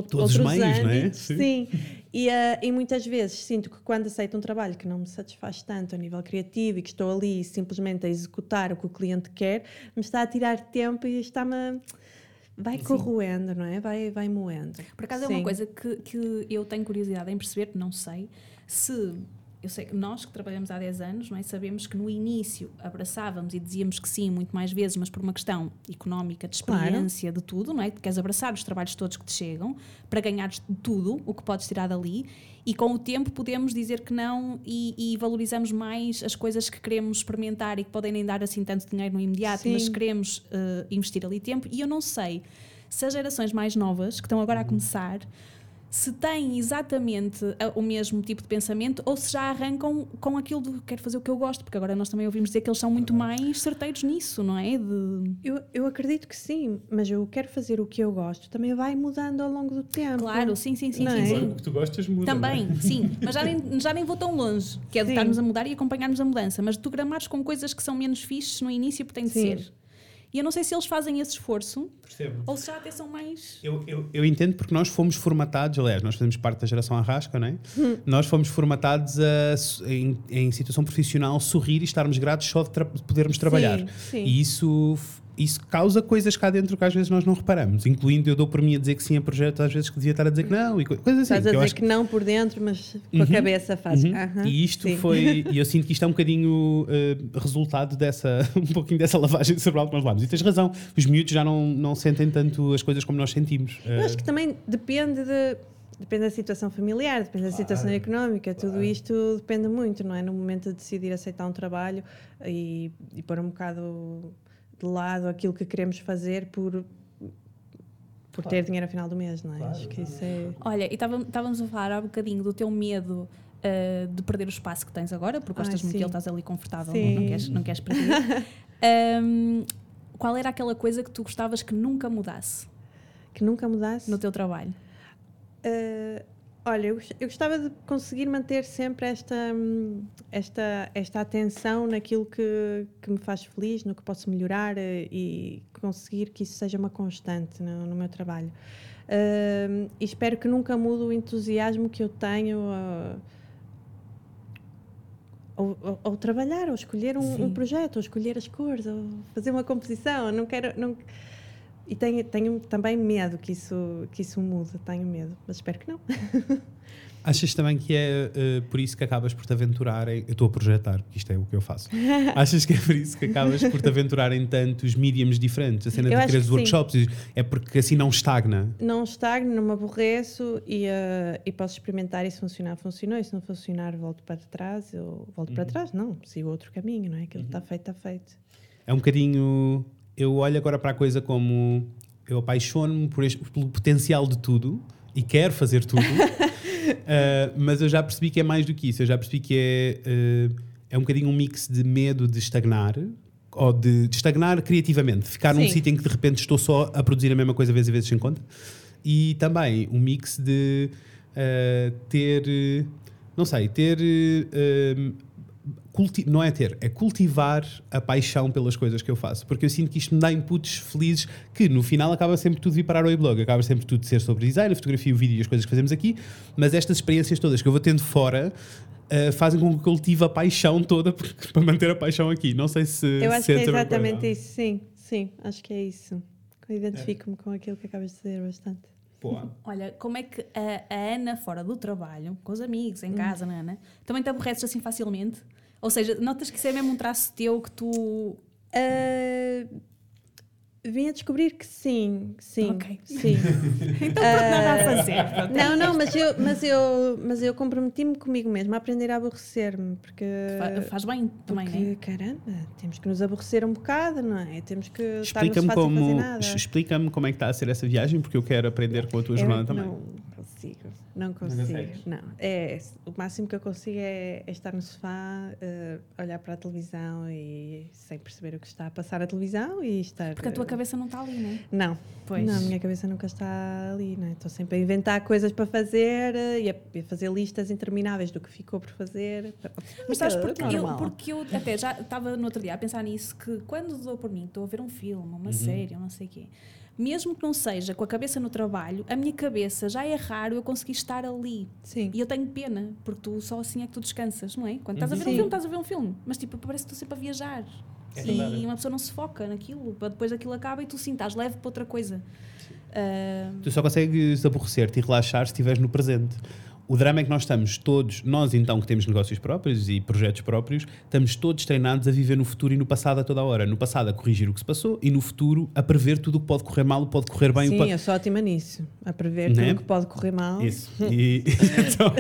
Todos os outros meios, não é? âmbitos, Sim. Sim. E, ah, e muitas vezes sinto que quando aceito um trabalho que não me satisfaz tanto a nível criativo e que estou ali simplesmente a executar o que o cliente quer, me está a tirar tempo e está-me. a- Vai corroendo, não é? Vai, vai moendo. Por acaso é Sim. uma coisa que, que eu tenho curiosidade em perceber, não sei, se. Eu sei que nós que trabalhamos há 10 anos, não é? sabemos que no início abraçávamos e dizíamos que sim muito mais vezes, mas por uma questão económica, de Claro. experiência, de tudo, não é? Queres abraçar os trabalhos todos que te chegam para ganhares tudo o que podes tirar dali e com o tempo podemos dizer que não e, e valorizamos mais as coisas que queremos experimentar e que podem nem dar assim tanto dinheiro no imediato, Sim. mas queremos eh, investir ali tempo e eu não sei se as gerações mais novas que estão agora a começar se têm exatamente o mesmo tipo de pensamento ou se já arrancam com aquilo de quero fazer o que eu gosto, porque agora nós também ouvimos dizer que eles são muito mais certeiros nisso, não é? De... Eu, eu acredito que sim, mas eu quero fazer o que eu gosto. Também vai mudando ao longo do tempo. Claro, sim, sim, sim, Não sim, é? sim. O que tu gostas muda. não é? Também, sim, mas já nem, já nem vou tão longe, que é de estarmos a mudar e acompanharmos a mudança, mas de tu gramares com coisas que são menos fixes no início, porque tem de Sim. ser. E eu não sei se eles fazem esse esforço Percebo. ou se já até são mais. Eu, eu, eu entendo porque nós fomos formatados, aliás, nós fazemos parte da geração Arrasca, não é? Nós fomos formatados a, em, em situação profissional, sorrir e estarmos gratos só de, tra- de podermos trabalhar. sim. E isso, isso causa coisas cá dentro que às vezes nós não reparamos, incluindo eu dou por mim a dizer que sim a projetos, às vezes que devia estar a dizer que não, e co- coisas assim. Estás a que eu dizer acho que não por dentro, mas com a Uhum. cabeça faz. Uhum. aham, E isto sim. foi, e eu sinto que isto é um bocadinho eh, resultado dessa, um pouquinho dessa lavagem cerebral que nós levamos. E tens razão, os miúdos já não, não sentem tanto as coisas como nós sentimos. Eu Eh, acho que também depende de. Depende da situação familiar, depende da situação económica, tudo isto depende muito, não é? No momento de decidir aceitar um trabalho e, e pôr um bocado de lado aquilo que queremos fazer por, por ter dinheiro ao final do mês, não é? Acho que isso é. Olha, e estávamos a falar há bocadinho do teu medo ah, de perder o espaço que tens agora, porque Ai, gostas muito sim. dele, estás ali confortável, Sim. não queres, não queres perder. Ahm, qual era aquela coisa que tu gostavas que nunca mudasse Que nunca mudasse. no teu trabalho? Uh, olha, eu, gos- eu gostava de conseguir manter sempre esta, hum, esta, esta atenção naquilo que, que me faz feliz, no que posso melhorar eh, e conseguir que isso seja uma constante no, no meu trabalho. Um, e espero que nunca mude o entusiasmo que eu tenho uh, ao, ao- ao trabalhar, ou escolher um, um projeto, ou escolher as cores, ou fazer uma composição. Não quero. Não, e tenho, tenho também medo que isso, que isso mude, tenho medo, mas espero que não. Achas também que é eh, por isso que acabas por te aventurar em. Eu estou a projetar, porque isto é o que eu faço. Achas que é por isso que acabas por te aventurar em tantos mediums diferentes? A cena Eu de querer que sim. workshops é porque assim não estagna. Não estagno, não me aborreço e, eh, e posso experimentar e se funcionar, funcionou. E se não funcionar, volto para trás. Eu volto para trás, não, sigo outro caminho, não é? Aquilo que está feito, está feito. É um bocadinho. Eu olho agora para a coisa como. Eu apaixono-me pelo potencial de tudo e quero fazer tudo, Uh, mas eu já percebi que é mais do que isso. Eu já percebi que é, uh, é um bocadinho um mix de medo de estagnar ou de, de estagnar criativamente, ficar num Sim. sítio em que de repente estou só a produzir a mesma coisa vezes e vezes sem conta, e também um mix de uh, ter, não sei, ter culti- não é ter, é cultivar a paixão pelas coisas que eu faço. Porque eu sinto que isto me dá inputs felizes que no final acaba sempre tudo vir parar ao e-blog. Acaba sempre tudo de ser sobre design, a fotografia, o vídeo e as coisas que fazemos aqui. Mas estas experiências todas que eu vou tendo fora. eh, fazem com que eu cultive a paixão toda porque- para manter a paixão aqui. Não sei se. Eu acho se que é exatamente coisa. isso, sim, sim, acho que é isso. Eu Identifico-me com aquilo que acabas de dizer bastante. Boa. Olha, como é que a, a Ana, fora do trabalho, com os amigos, em casa, não é, Ana, também te aborreces assim facilmente? Ou seja, notas que isso é mesmo um traço teu que tu. Ah, vim a descobrir que sim, sim, Ok. sim. Então, pronto, nada a fazer. pronto. Não, não, mas eu, mas eu, mas eu comprometi-me comigo mesma a aprender a aborrecer-me, porque, Fa- Faz bem também, porque não é? caramba, temos que nos aborrecer um bocado, não é? Temos que estar no Explica-me sofá sem fazer como, nada. explica-me como é que está a ser essa viagem, porque eu quero aprender com a tua Eu jornada também. Não consigo, não consigo. consegues? Não, é, o máximo que eu consigo é, é estar no sofá, eh, olhar para a televisão e sem perceber o que está a passar na televisão e estar. Porque a tua eh, cabeça não está ali, não é? Não, Pois. não, a minha cabeça nunca está ali, não é? Estou sempre a inventar coisas para fazer eh, e a, fazer listas intermináveis do que ficou por fazer. Mas sabes porque eu, porque eu até já estava no outro dia a pensar nisso, que quando dou por mim, estou a ver um filme, uma Uhum. série, ou não sei o quê, mesmo que não seja com a cabeça no trabalho, a minha cabeça já é raro eu conseguir estar ali. Sim. E eu tenho pena, porque tu só assim é que tu descansas, não é? Quando estás a ver um Sim. filme, estás a ver um filme. Mas tipo, parece que estou sempre a viajar. É e uma pessoa não se foca naquilo, para depois aquilo acaba e tu sim, estás leve para outra coisa. Ah, Tu só consegues aborrecer-te e relaxar se estiveres no presente. O drama é que nós estamos todos, nós então que temos negócios próprios e projetos próprios, estamos todos treinados a viver no futuro e no passado a toda a hora. No passado a corrigir o que se passou e no futuro a prever tudo o que pode correr mal, o que pode correr bem. Sim, pode... eu sou ótima nisso, a prever Né? tudo o que pode correr mal. Isso. E, então,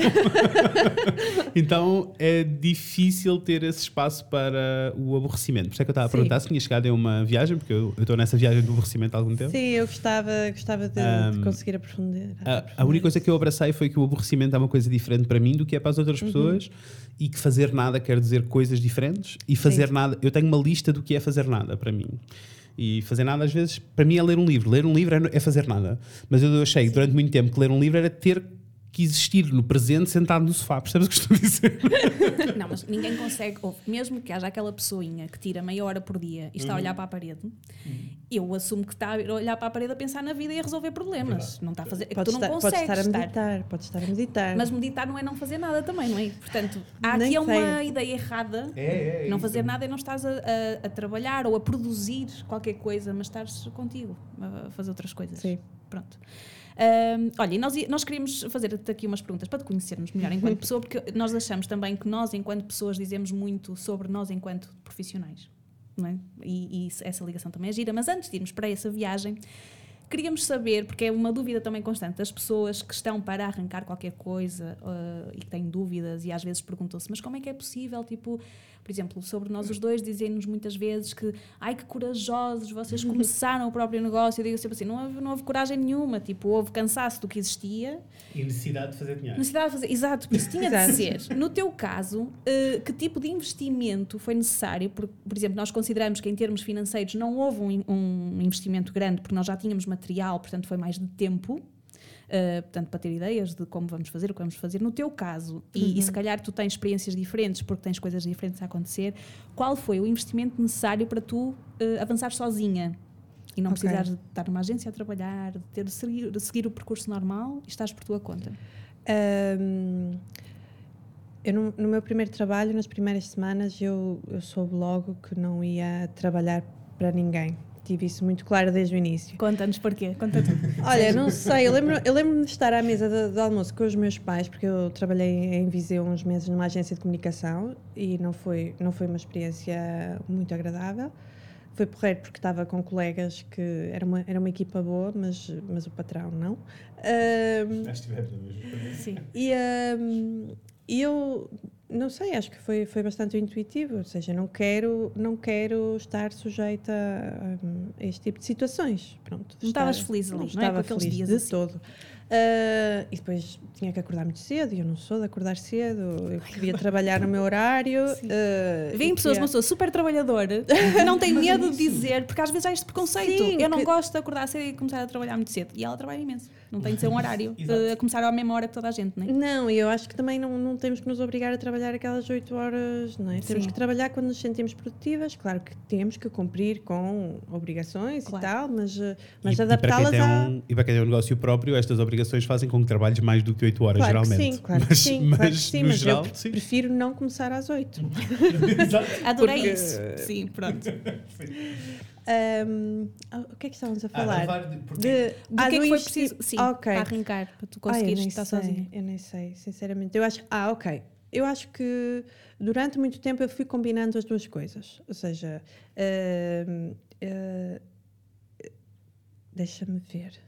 então é difícil ter esse espaço para o aborrecimento. Por isso é que eu estava a Sim. perguntar se tinha chegado a uma viagem, porque eu estou nessa viagem do aborrecimento há algum tempo. Sim, eu gostava, gostava de, de Um, conseguir aprofundar. A, a única coisa que eu abracei foi que o aborrecimento é uma coisa diferente para mim do que é para as Uhum. outras pessoas e que fazer nada quer dizer coisas diferentes e fazer Sim. nada. Eu tenho uma lista do que é fazer nada para mim. E fazer nada, às vezes, para mim é ler um livro. Ler um livro é, é fazer nada. Mas eu achei que durante muito tempo que ler um livro era ter que existir no presente sentado no sofá. Percebes o que estou a dizer? Não, mas ninguém consegue, ou mesmo que haja aquela pessoinha que tira meia hora por dia e Uhum. está a olhar para a parede, eu assumo que está a olhar para a parede a pensar na vida e a resolver problemas. Não está a fazer. Pode tu não estar, pode consegues estar a estar. meditar, pode estar a meditar. Mas meditar não é não fazer nada também, não é? Portanto, há Nem aqui uma sei. ideia errada. É, é, não fazer nada é não estás a, a- a trabalhar ou a produzir qualquer coisa, mas estás contigo a fazer outras coisas. Sim. Pronto. Ahm, olha, e nós, nós queríamos fazer-te aqui umas perguntas para te conhecermos melhor enquanto pessoa, porque nós achamos também que nós, enquanto pessoas, dizemos muito sobre nós enquanto profissionais. Não é? e, e essa ligação também é gira. Mas antes de irmos para essa viagem, queríamos saber, porque é uma dúvida também constante das pessoas que estão para arrancar qualquer coisa ah, e que têm dúvidas e às vezes perguntam-se, mas como é que é possível, tipo, por exemplo, sobre nós os dois, dizem-nos muitas vezes que, ai que corajosos, vocês começaram o próprio negócio. Eu digo sempre assim, não houve, não houve coragem nenhuma, tipo, houve cansaço do que existia, E necessidade de fazer dinheiro. necessidade de fazer, exato, por isso tinha de ser. No teu caso, eh, que tipo de investimento foi necessário? Por, por exemplo, nós consideramos que em termos financeiros não houve um, um investimento grande, porque nós já tínhamos material, portanto foi mais de tempo. Eh, portanto, para ter ideias de como vamos fazer, o que vamos fazer. No teu caso, e, e se calhar tu tens experiências diferentes porque tens coisas diferentes a acontecer, qual foi o investimento necessário para tu eh, avançar sozinha? E não Ok. precisares de estar numa agência a trabalhar, de, ter, de, seguir, de seguir o percurso normal e estás por tua conta. Ahm, eu no, no meu primeiro trabalho, nas primeiras semanas, eu, eu soube logo que não ia trabalhar para ninguém. Tive isso muito claro desde o início. Conta-nos porquê. Conta tu. Olha, não sei, eu lembro- eu lembro-me de estar à mesa de, de almoço com os meus pais, porque eu trabalhei em Viseu uns meses numa agência de comunicação e não foi, não foi uma experiência muito agradável. Foi porreiro porque estava com colegas que era uma, era uma equipa boa, mas, mas o patrão não. Ahm, Acho que tivemos a mesma Sim. e hum, e eu não sei, acho que foi, foi bastante intuitivo, ou seja, não quero, não quero estar sujeita hum, a este tipo de situações. Pronto, Não estavas feliz ali, não é? estava Com aqueles feliz dias de assim. todo. Ah, e depois tinha que acordar muito cedo, e eu não sou de acordar cedo, eu queria trabalhar no meu horário. ah, Vêm pessoas, queria- uma pessoa super trabalhadora, que não tem medo de dizer, porque às vezes há este preconceito. Sim, eu não que- gosto de acordar cedo e começar a trabalhar muito cedo. E ela trabalha imenso. Não tem de ser um horário, Exato. eh, a começar à mesma hora que toda a gente, não é? Não, e eu acho que também não, não temos que nos obrigar a trabalhar aquelas 8 horas, não é? Temos Sim. que trabalhar quando nos sentimos produtivas. Claro que temos que cumprir com obrigações Claro. e tal, mas, eh, mas adaptá-las a. um, e para quem tem um negócio próprio, estas obrigações fazem com que trabalhes mais do que 8 horas, Claro que geralmente. sim, claro que mas, sim, mas claro que sim, mas geral, eu sim. prefiro não começar às 8. Adorei Porque- isso. Sim, pronto. Ahm, ah, o que é que estávamos a falar? de, Do ah, que é que foi preciso sim, Ah, ok. para arrancar, para tu Ah, eu conseguires nem estar sei, sozinha? Eu nem sei, sinceramente. Eu acho. Ah, ok. Eu acho que durante muito tempo eu fui combinando as duas coisas. Ou seja, ahm, ah, deixa-me ver.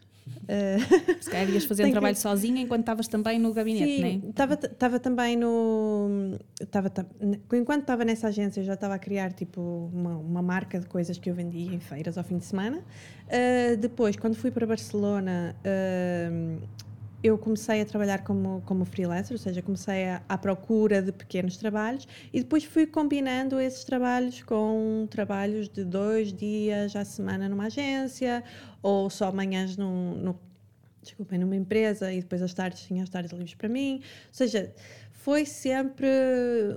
Ah, Se calhar ias fazer um Tem que- trabalho sozinha enquanto estavas também no gabinete, não é? Estava estava também no. Tava, ta- n- enquanto estava nessa agência, eu já estava a criar tipo uma, uma marca de coisas que eu vendia em feiras ao fim de semana. Ah, depois, quando fui para Barcelona, ah, eu comecei a trabalhar como, como freelancer, ou seja, comecei a, à procura de pequenos trabalhos e depois fui combinando esses trabalhos com trabalhos de dois dias à semana numa agência ou só manhãs num, desculpem, numa empresa e depois às tardes tinha as tardes livres para mim. Ou seja, foi sempre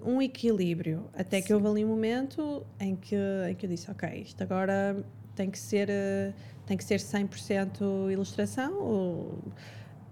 um equilíbrio. Até que houve ali um momento em que, em que eu disse, ok, isto agora tem que ser, eh, tem que ser 100% ilustração. Ou...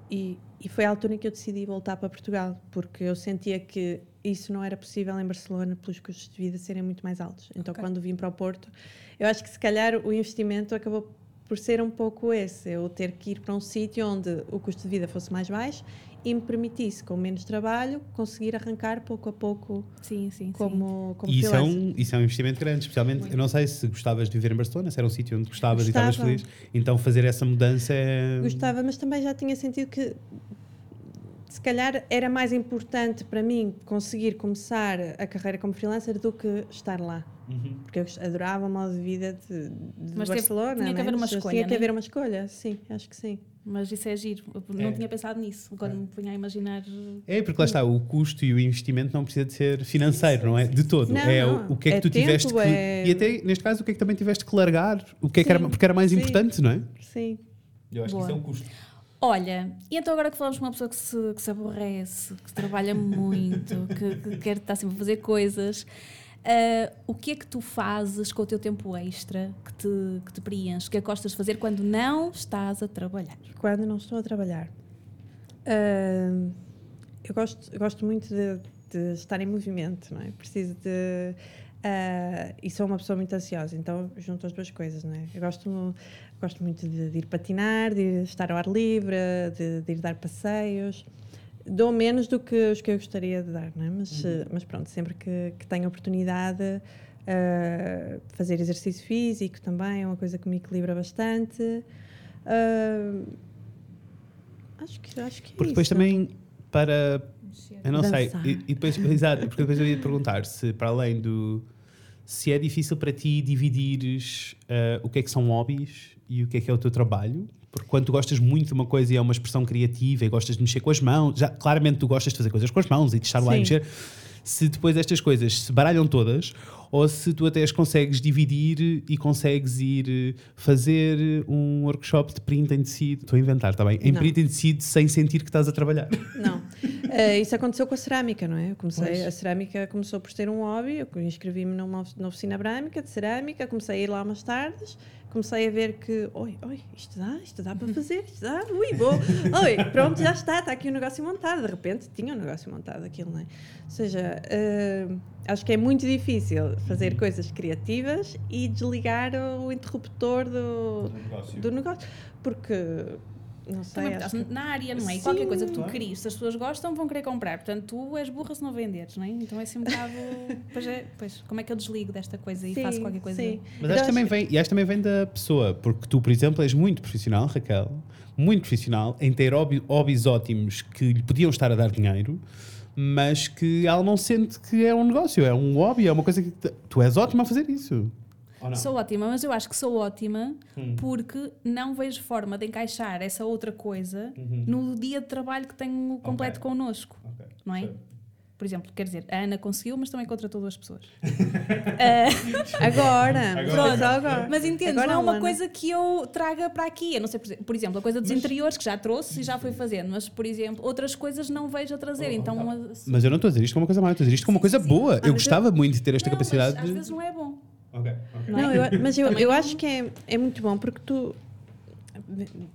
E, e foi a altura em que eu decidi voltar para Portugal, porque eu sentia que isso não era possível em Barcelona pelos custos de vida serem muito mais altos. Então, Ok. quando vim para o Porto, eu acho que se calhar o investimento acabou por ser um pouco esse, eu ter que ir para um sítio onde o custo de vida fosse mais baixo e me permitisse, com menos trabalho, conseguir arrancar pouco a pouco Sim, sim, sim. como, como E isso é, um, isso é um investimento grande, especialmente, Muito. eu não sei se gostavas de viver em Barcelona, se era um sítio onde gostavas e estavas Gostava. feliz, então fazer essa mudança é... Gostava, mas também já tinha sentido que se calhar era mais importante para mim conseguir começar a carreira como freelancer do que estar lá. Uhum. Porque eu adorava o modo de vida de, de Mas teve- Barcelona. tinha que né? haver uma escolha, Tinha que né? haver uma escolha, sim, acho que sim. Mas isso é giro. Eu não É. tinha pensado nisso. Agora me punha a imaginar. É, porque lá está, o custo e o investimento não precisa de ser financeiro, não é? De todo. Não, é não. O, o que é que É tu tiveste tempo, que. é- E até, neste caso, o que é que também tiveste que largar? O que é que era, Sim, porque era mais sim. importante, não é? Sim. Eu acho que isso é um custo. Olha, e então agora que falamos com uma pessoa que se, que se aborrece, que trabalha muito, que, que quer estar sempre a fazer coisas, ah, o que é que tu fazes com o teu tempo extra que te, que te preenche? O que é que gostas de fazer quando não estás a trabalhar? Quando não estou a trabalhar. Ahm, eu, gosto, eu gosto muito de, de estar em movimento, não é? Preciso de. ah, e sou uma pessoa muito ansiosa, então junto as duas coisas, não é? Eu gosto, gosto muito de, de ir patinar, de ir estar ao ar livre, de, de ir dar passeios. Dou menos do que os que eu gostaria de dar, é? Mas, eh, mas pronto, sempre que, que tenho oportunidade, ah, fazer exercício físico também é uma coisa que me equilibra bastante. Ah, acho que acho que é Porque depois isso. também, para. Eu não sei. Dançar. E, e depois, exato, porque depois eu ia te perguntar se, para além do. Se é difícil para ti dividires ah, o que é que são hobbies e o que é que é o teu trabalho. Porque quando tu gostas muito de uma coisa e é uma expressão criativa e gostas de mexer com as mãos, já, claramente tu gostas de fazer coisas com as mãos e de estar lá e Sim. mexer. Se depois estas coisas se baralham todas ou se tu até as consegues dividir e consegues ir eh, fazer um workshop de print em tecido. Estou a inventar, está bem? Em Não. print em tecido sem sentir que estás a trabalhar. Não. Eh, isso aconteceu com a cerâmica, não é? Eu comecei, Pois. a cerâmica começou por ser um hobby, eu inscrevi-me numa ofi- na oficina brâmica de cerâmica, comecei a ir lá umas tardes, comecei a ver que, oi, oi, isto dá, isto dá para fazer, isto dá, ui, vou, oi, pronto, já está, está aqui o negócio montado. De repente tinha um negócio montado aquilo, não é? Ou seja, eh, acho que é muito difícil fazer coisas criativas e desligar o interruptor do, do negócio, porque, não sei, Também acho estás que- na área, não é? Sim, Qualquer coisa que tu claro. querias, se as pessoas gostam, vão querer comprar. Portanto, tu és burra se não venderes, não é? Então é assim um bocado. pois é, pois, como é que eu desligo desta coisa e Sim, faço qualquer coisa? sim. Mas acho que também vem, e acho também vem da pessoa, porque tu, por exemplo, és muito profissional, Raquel, muito profissional, em ter hobby- hobbies ótimos que lhe podiam estar a dar dinheiro, mas que ela não sente que é um negócio, é um hobby, é uma coisa que tu és ótima a fazer isso. Sou ótima, mas eu acho que sou ótima Hum. porque não vejo forma de encaixar essa outra coisa Uhum. no dia de trabalho que tenho completo Ok. connosco, Ok, não é? percebo. Por exemplo, quer dizer, a Ana conseguiu, mas também contratou duas pessoas. Agora, Agora. só agora. Mas entendes, Agora não é uma Ana. coisa que eu traga para aqui. Eu não sei, por exe- por exemplo, a coisa dos interiores que já trouxe e já fui fazendo, mas, por exemplo, outras coisas não vejo a trazer. Então, uma- Mas eu não estou a dizer isto como uma coisa má, eu estou a dizer isto como uma coisa boa. Ah, eu mas gostava muito de ter esta Não, mas capacidade às de. vezes não é bom. Não, Não, é? eu- mas eu, eu acho que é, é muito bom porque tu,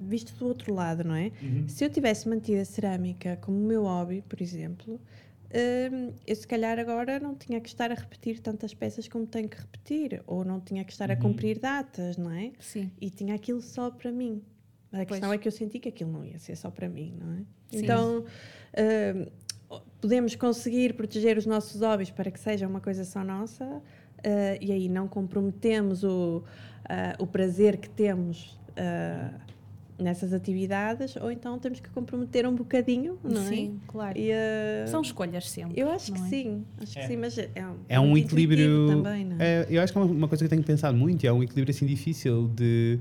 visto do outro lado, não é? Uhum. Se eu tivesse mantido a cerâmica como o meu hobby, por exemplo, hum, eu se calhar agora não tinha que estar a repetir tantas peças como tenho que repetir, ou não tinha que estar a Uhum. cumprir datas, não é? Sim. E tinha aquilo só para mim. A questão Pois. é que eu senti que aquilo não ia ser só para mim, não é? Sim. Então, hum, podemos conseguir proteger os nossos hobbies para que seja uma coisa só nossa eh, e aí não comprometemos o, ah, o prazer que temos ah, nessas atividades ou então temos que comprometer um bocadinho, não Sim, claro. é? E, ah, São escolhas sempre. eu acho que é? sim, acho que É. sim, mas é, um, É um equilíbrio. também, não é? é, eu acho que é uma, uma coisa que eu tenho pensado muito. É um equilíbrio assim difícil de.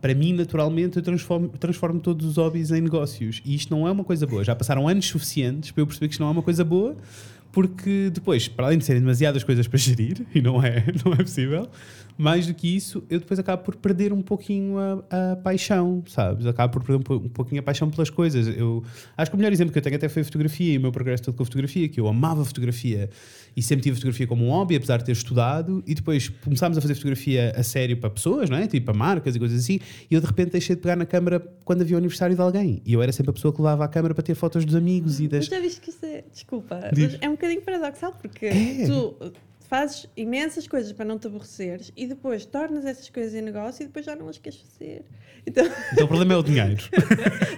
Para mim, naturalmente, eu transformo, transformo todos os hobbies em negócios. E isto não é uma coisa boa. Já passaram anos suficientes para eu perceber que isto não é uma coisa boa, porque depois, para além de serem demasiadas coisas para gerir, e não é, não é possível, mais do que isso, eu depois acabo por perder um pouquinho a, a paixão, sabes? Acabo por perder um, um pouquinho a paixão pelas coisas. Eu acho que o melhor exemplo que eu tenho até foi a fotografia e o meu progresso todo com a fotografia, que eu amava fotografia e sempre tive a fotografia como um hobby, apesar de ter estudado, e depois começámos a fazer fotografia a sério para pessoas, não é? Tipo para marcas e coisas assim, e eu de repente deixei de pegar na câmara quando havia o aniversário de alguém. E eu era sempre a pessoa que levava a câmara para ter fotos dos amigos e Mas das. já viste que isso é. Desculpa, Diz. mas é um bocadinho paradoxal porque É. tu fazes imensas coisas para não te aborreceres e depois tornas essas coisas em negócio e depois já não as queres fazer. Então, Então o problema é o dinheiro.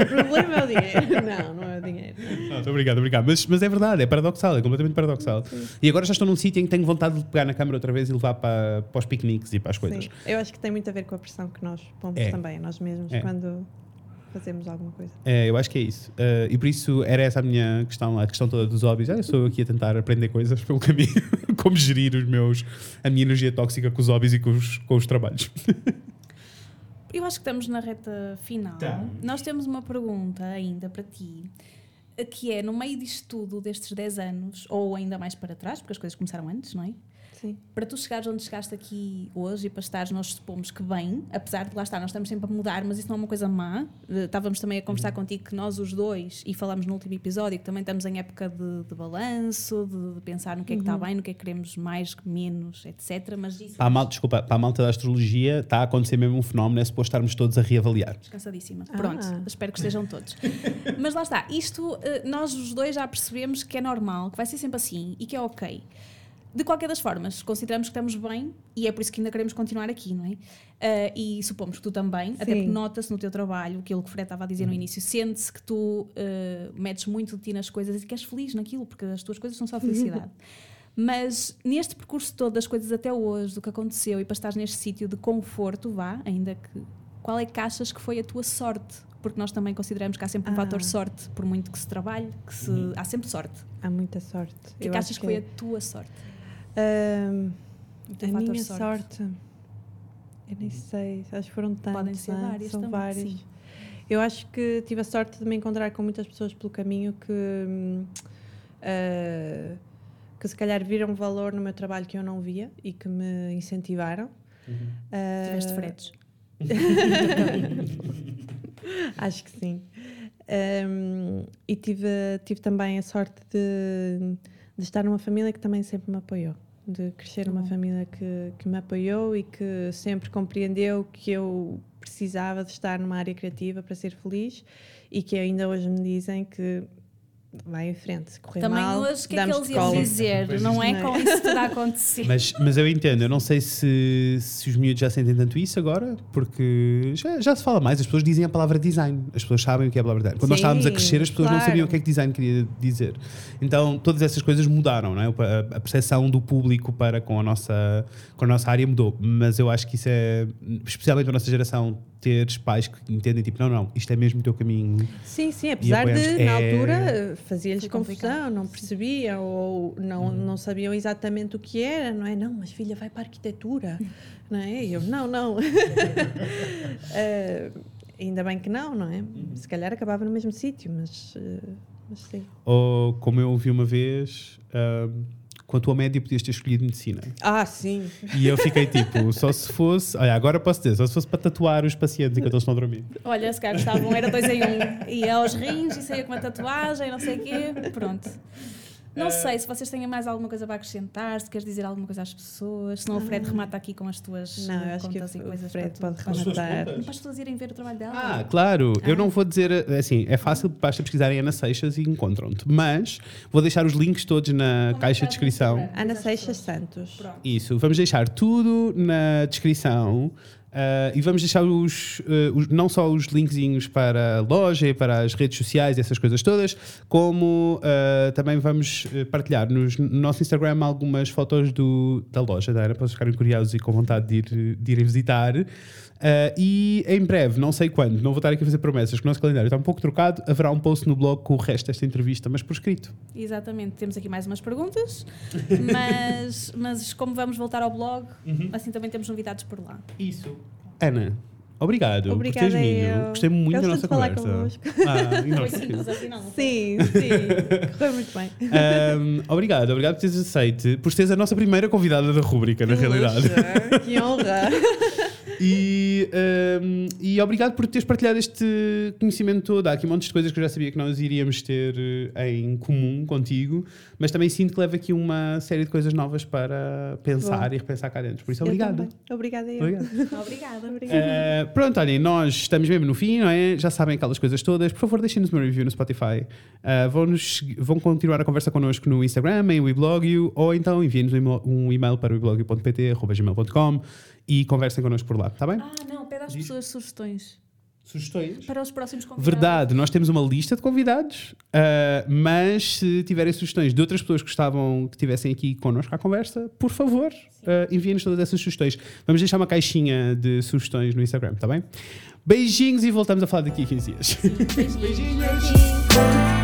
o problema é o dinheiro. Não, não é o dinheiro. Não, estou obrigado, obrigado. Mas, mas é verdade, é paradoxal, é completamente paradoxal. E agora já estou num sítio em que tenho vontade de pegar na câmara outra vez e levar para, para os piqueniques e para as coisas. Sim. Eu acho que tem muito a ver com a pressão que nós pomos É. também a nós mesmos É. quando fazemos alguma coisa. É, eu acho que é isso. Uh, e por isso era essa a minha questão, a questão toda dos hobbies. Ah, eu estou aqui a tentar aprender coisas pelo caminho, como gerir os meus, a minha energia tóxica com os hobbies e com os, com os trabalhos. Eu acho que estamos na reta final. Estamos. Nós temos uma pergunta ainda para ti, que é, no meio disto tudo, destes 10 anos, ou ainda mais para trás, porque as coisas começaram antes, não é? Sim. Para tu chegares onde chegaste aqui hoje e para estares, nós supomos que bem, apesar de lá estar, nós estamos sempre a mudar, mas isso não é uma coisa má. Eh, Estávamos também a conversar contigo que nós os dois, e falamos no último episódio, que também estamos em época de, de balanço, de, de pensar no que é que está bem, no que é que queremos mais, menos, etc. Mas isso Para a malta, desculpa, para a malta da astrologia está a acontecer mesmo um fenómeno, é suposto estarmos todos a reavaliar. Descansadíssima. Ah. Pronto, espero que estejam todos. Mas lá está, isto eh, nós os dois já percebemos que é normal, que vai ser sempre assim e que é ok. De qualquer das formas, consideramos que estamos bem e é por isso que ainda queremos continuar aqui, não é? Eh, e supomos que tu também, até Sim. porque nota-se no teu trabalho, aquilo que o Fred estava a dizer no início, sente-se que tu eh, metes muito de ti nas coisas e que és feliz naquilo, porque as tuas coisas são só felicidade. Mas neste percurso todo das coisas até hoje, do que aconteceu e para estar neste sítio de conforto, vá, ainda que. Qual é que achas que foi a tua sorte? Porque nós também consideramos que há sempre um Ah. fator sorte, por muito que se trabalhe, que se, há sempre sorte. Há muita sorte. O que é que achas que foi a tua sorte? Ahm, O teu a minha sorte. Eu nem sei, acho que foram tantos. Podem ser é? várias São também, vários. sim. Eu acho que tive a sorte de me encontrar com muitas pessoas pelo caminho que, ah, que se calhar viram valor no meu trabalho que eu não via e que me incentivaram. Ah, Tiveste fretes. Acho que sim. Um, e tive, tive também a sorte de, de estar numa família que também sempre me apoiou. De crescer numa bom. família que, que me apoiou e que sempre compreendeu que eu precisava de estar numa área criativa para ser feliz e que ainda hoje me dizem que vai em frente, correr Também mal, hoje, o que é que eles iam dizer? Não é não é. com isso tudo a acontecer. Mas, mas eu entendo, eu não sei se, se os miúdos já sentem tanto isso agora, porque já, já se fala mais, as pessoas dizem a palavra design, as pessoas sabem o que é a palavra design. Quando nós Sim, estávamos a crescer, as pessoas não claro. sabiam o que é que design queria dizer. Então todas essas coisas mudaram, não é? A, percepção do público para com a, nossa, com a nossa área mudou, mas eu acho que isso é, especialmente a nossa geração, teres pais que entendem, tipo, não, não, isto é mesmo o teu caminho. Sim, sim, apesar de, apoiamos. na É- altura, fazia-lhes confusão, não sim. percebiam ou não, Uhum. não sabiam exatamente o que era, não é? Não, mas filha, vai para a arquitetura, não é? E eu, não, não. Eh, ainda bem que não, não é? Uhum. Se calhar acabava no mesmo sítio, mas, eh, mas sim. Ou, como eu ouvi uma vez, ahm, com a tua média podias ter escolhido medicina. Ah, sim. E eu fiquei tipo, só se fosse. Olha, agora posso dizer, só se fosse para tatuar os pacientes enquanto eles estão a dormir. Olha, se calhar gostavam, era dois em um. Ia aos rins e saía com uma tatuagem, não sei o quê. Pronto. Não Eh, sei se vocês têm mais alguma coisa para acrescentar, se queres dizer alguma coisa às pessoas, senão o Fred remata aqui com as tuas Não, eu acho que contas e o coisas Fred para, pode tu, rematar. para as pessoas irem ver o trabalho dela. Ah, claro. Eu Ah. não vou dizer. Assim, é fácil, basta pesquisarem Ana Seixas e encontram-te. Mas vou deixar os links todos na Vou caixa mostrar de descrição. Ana Seixas. Santos. Pronto. Isso, vamos deixar tudo na descrição. Ah, e vamos deixar os, ah, os- não só os linkzinhos para a loja e para as redes sociais, essas coisas todas, como ah, também vamos partilhar nos- no nosso Instagram algumas fotos do, da loja Ana, para vocês ficarem curiosos e com vontade de, ir, de visitar. Ah, e em breve, não sei quando, não vou estar aqui a fazer promessas, que o nosso calendário está um pouco trocado, haverá um post no blog com o resto desta entrevista, mas por escrito. Exatamente, temos aqui mais umas perguntas, mas, mas como vamos voltar ao blog, Uhum. assim também temos novidades por lá. Isso. Ana, obrigado Obrigada por teres vindo. eu. Gostei muito da Gosto nossa de falar conversa. convosco. Ah, e não? Sim, sim. Correu muito bem. Ahm, obrigado, obrigado por teres aceite, por teres a nossa primeira convidada da rúbrica, na Que realidade. luxo, Que honra. E, ahm, e obrigado por teres partilhado este conhecimento todo. Há aqui montes de coisas que eu já sabia que nós iríamos ter eh, em comum contigo, mas também sinto que leva aqui uma série de coisas novas para pensar Bom. e repensar cá dentro. Por isso, também. Obrigada eu. Obrigado. Obrigada. Uh, pronto, olhem, nós estamos mesmo no fim, não é? Já sabem aquelas coisas todas. Por favor, deixem-nos uma review no Spotify. Uh, vão, nos vão continuar a conversa connosco no Instagram, em weblogio, ou então enviem-nos um email- um e-mail para weblogio.pt.gmail.com e conversem connosco por lá, está bem? Ah, não, pede às Diz. pessoas sugestões Sugestões? para os próximos convidados. Verdade, nós temos uma lista de convidados, uh, mas se tiverem sugestões de outras pessoas que gostavam que estivessem aqui connosco à conversa, por favor, uh, enviem-nos todas essas sugestões. Vamos deixar uma caixinha de sugestões no Instagram, está bem? Beijinhos e voltamos a falar daqui a 15 dias. Beijinhos. Beijinhos.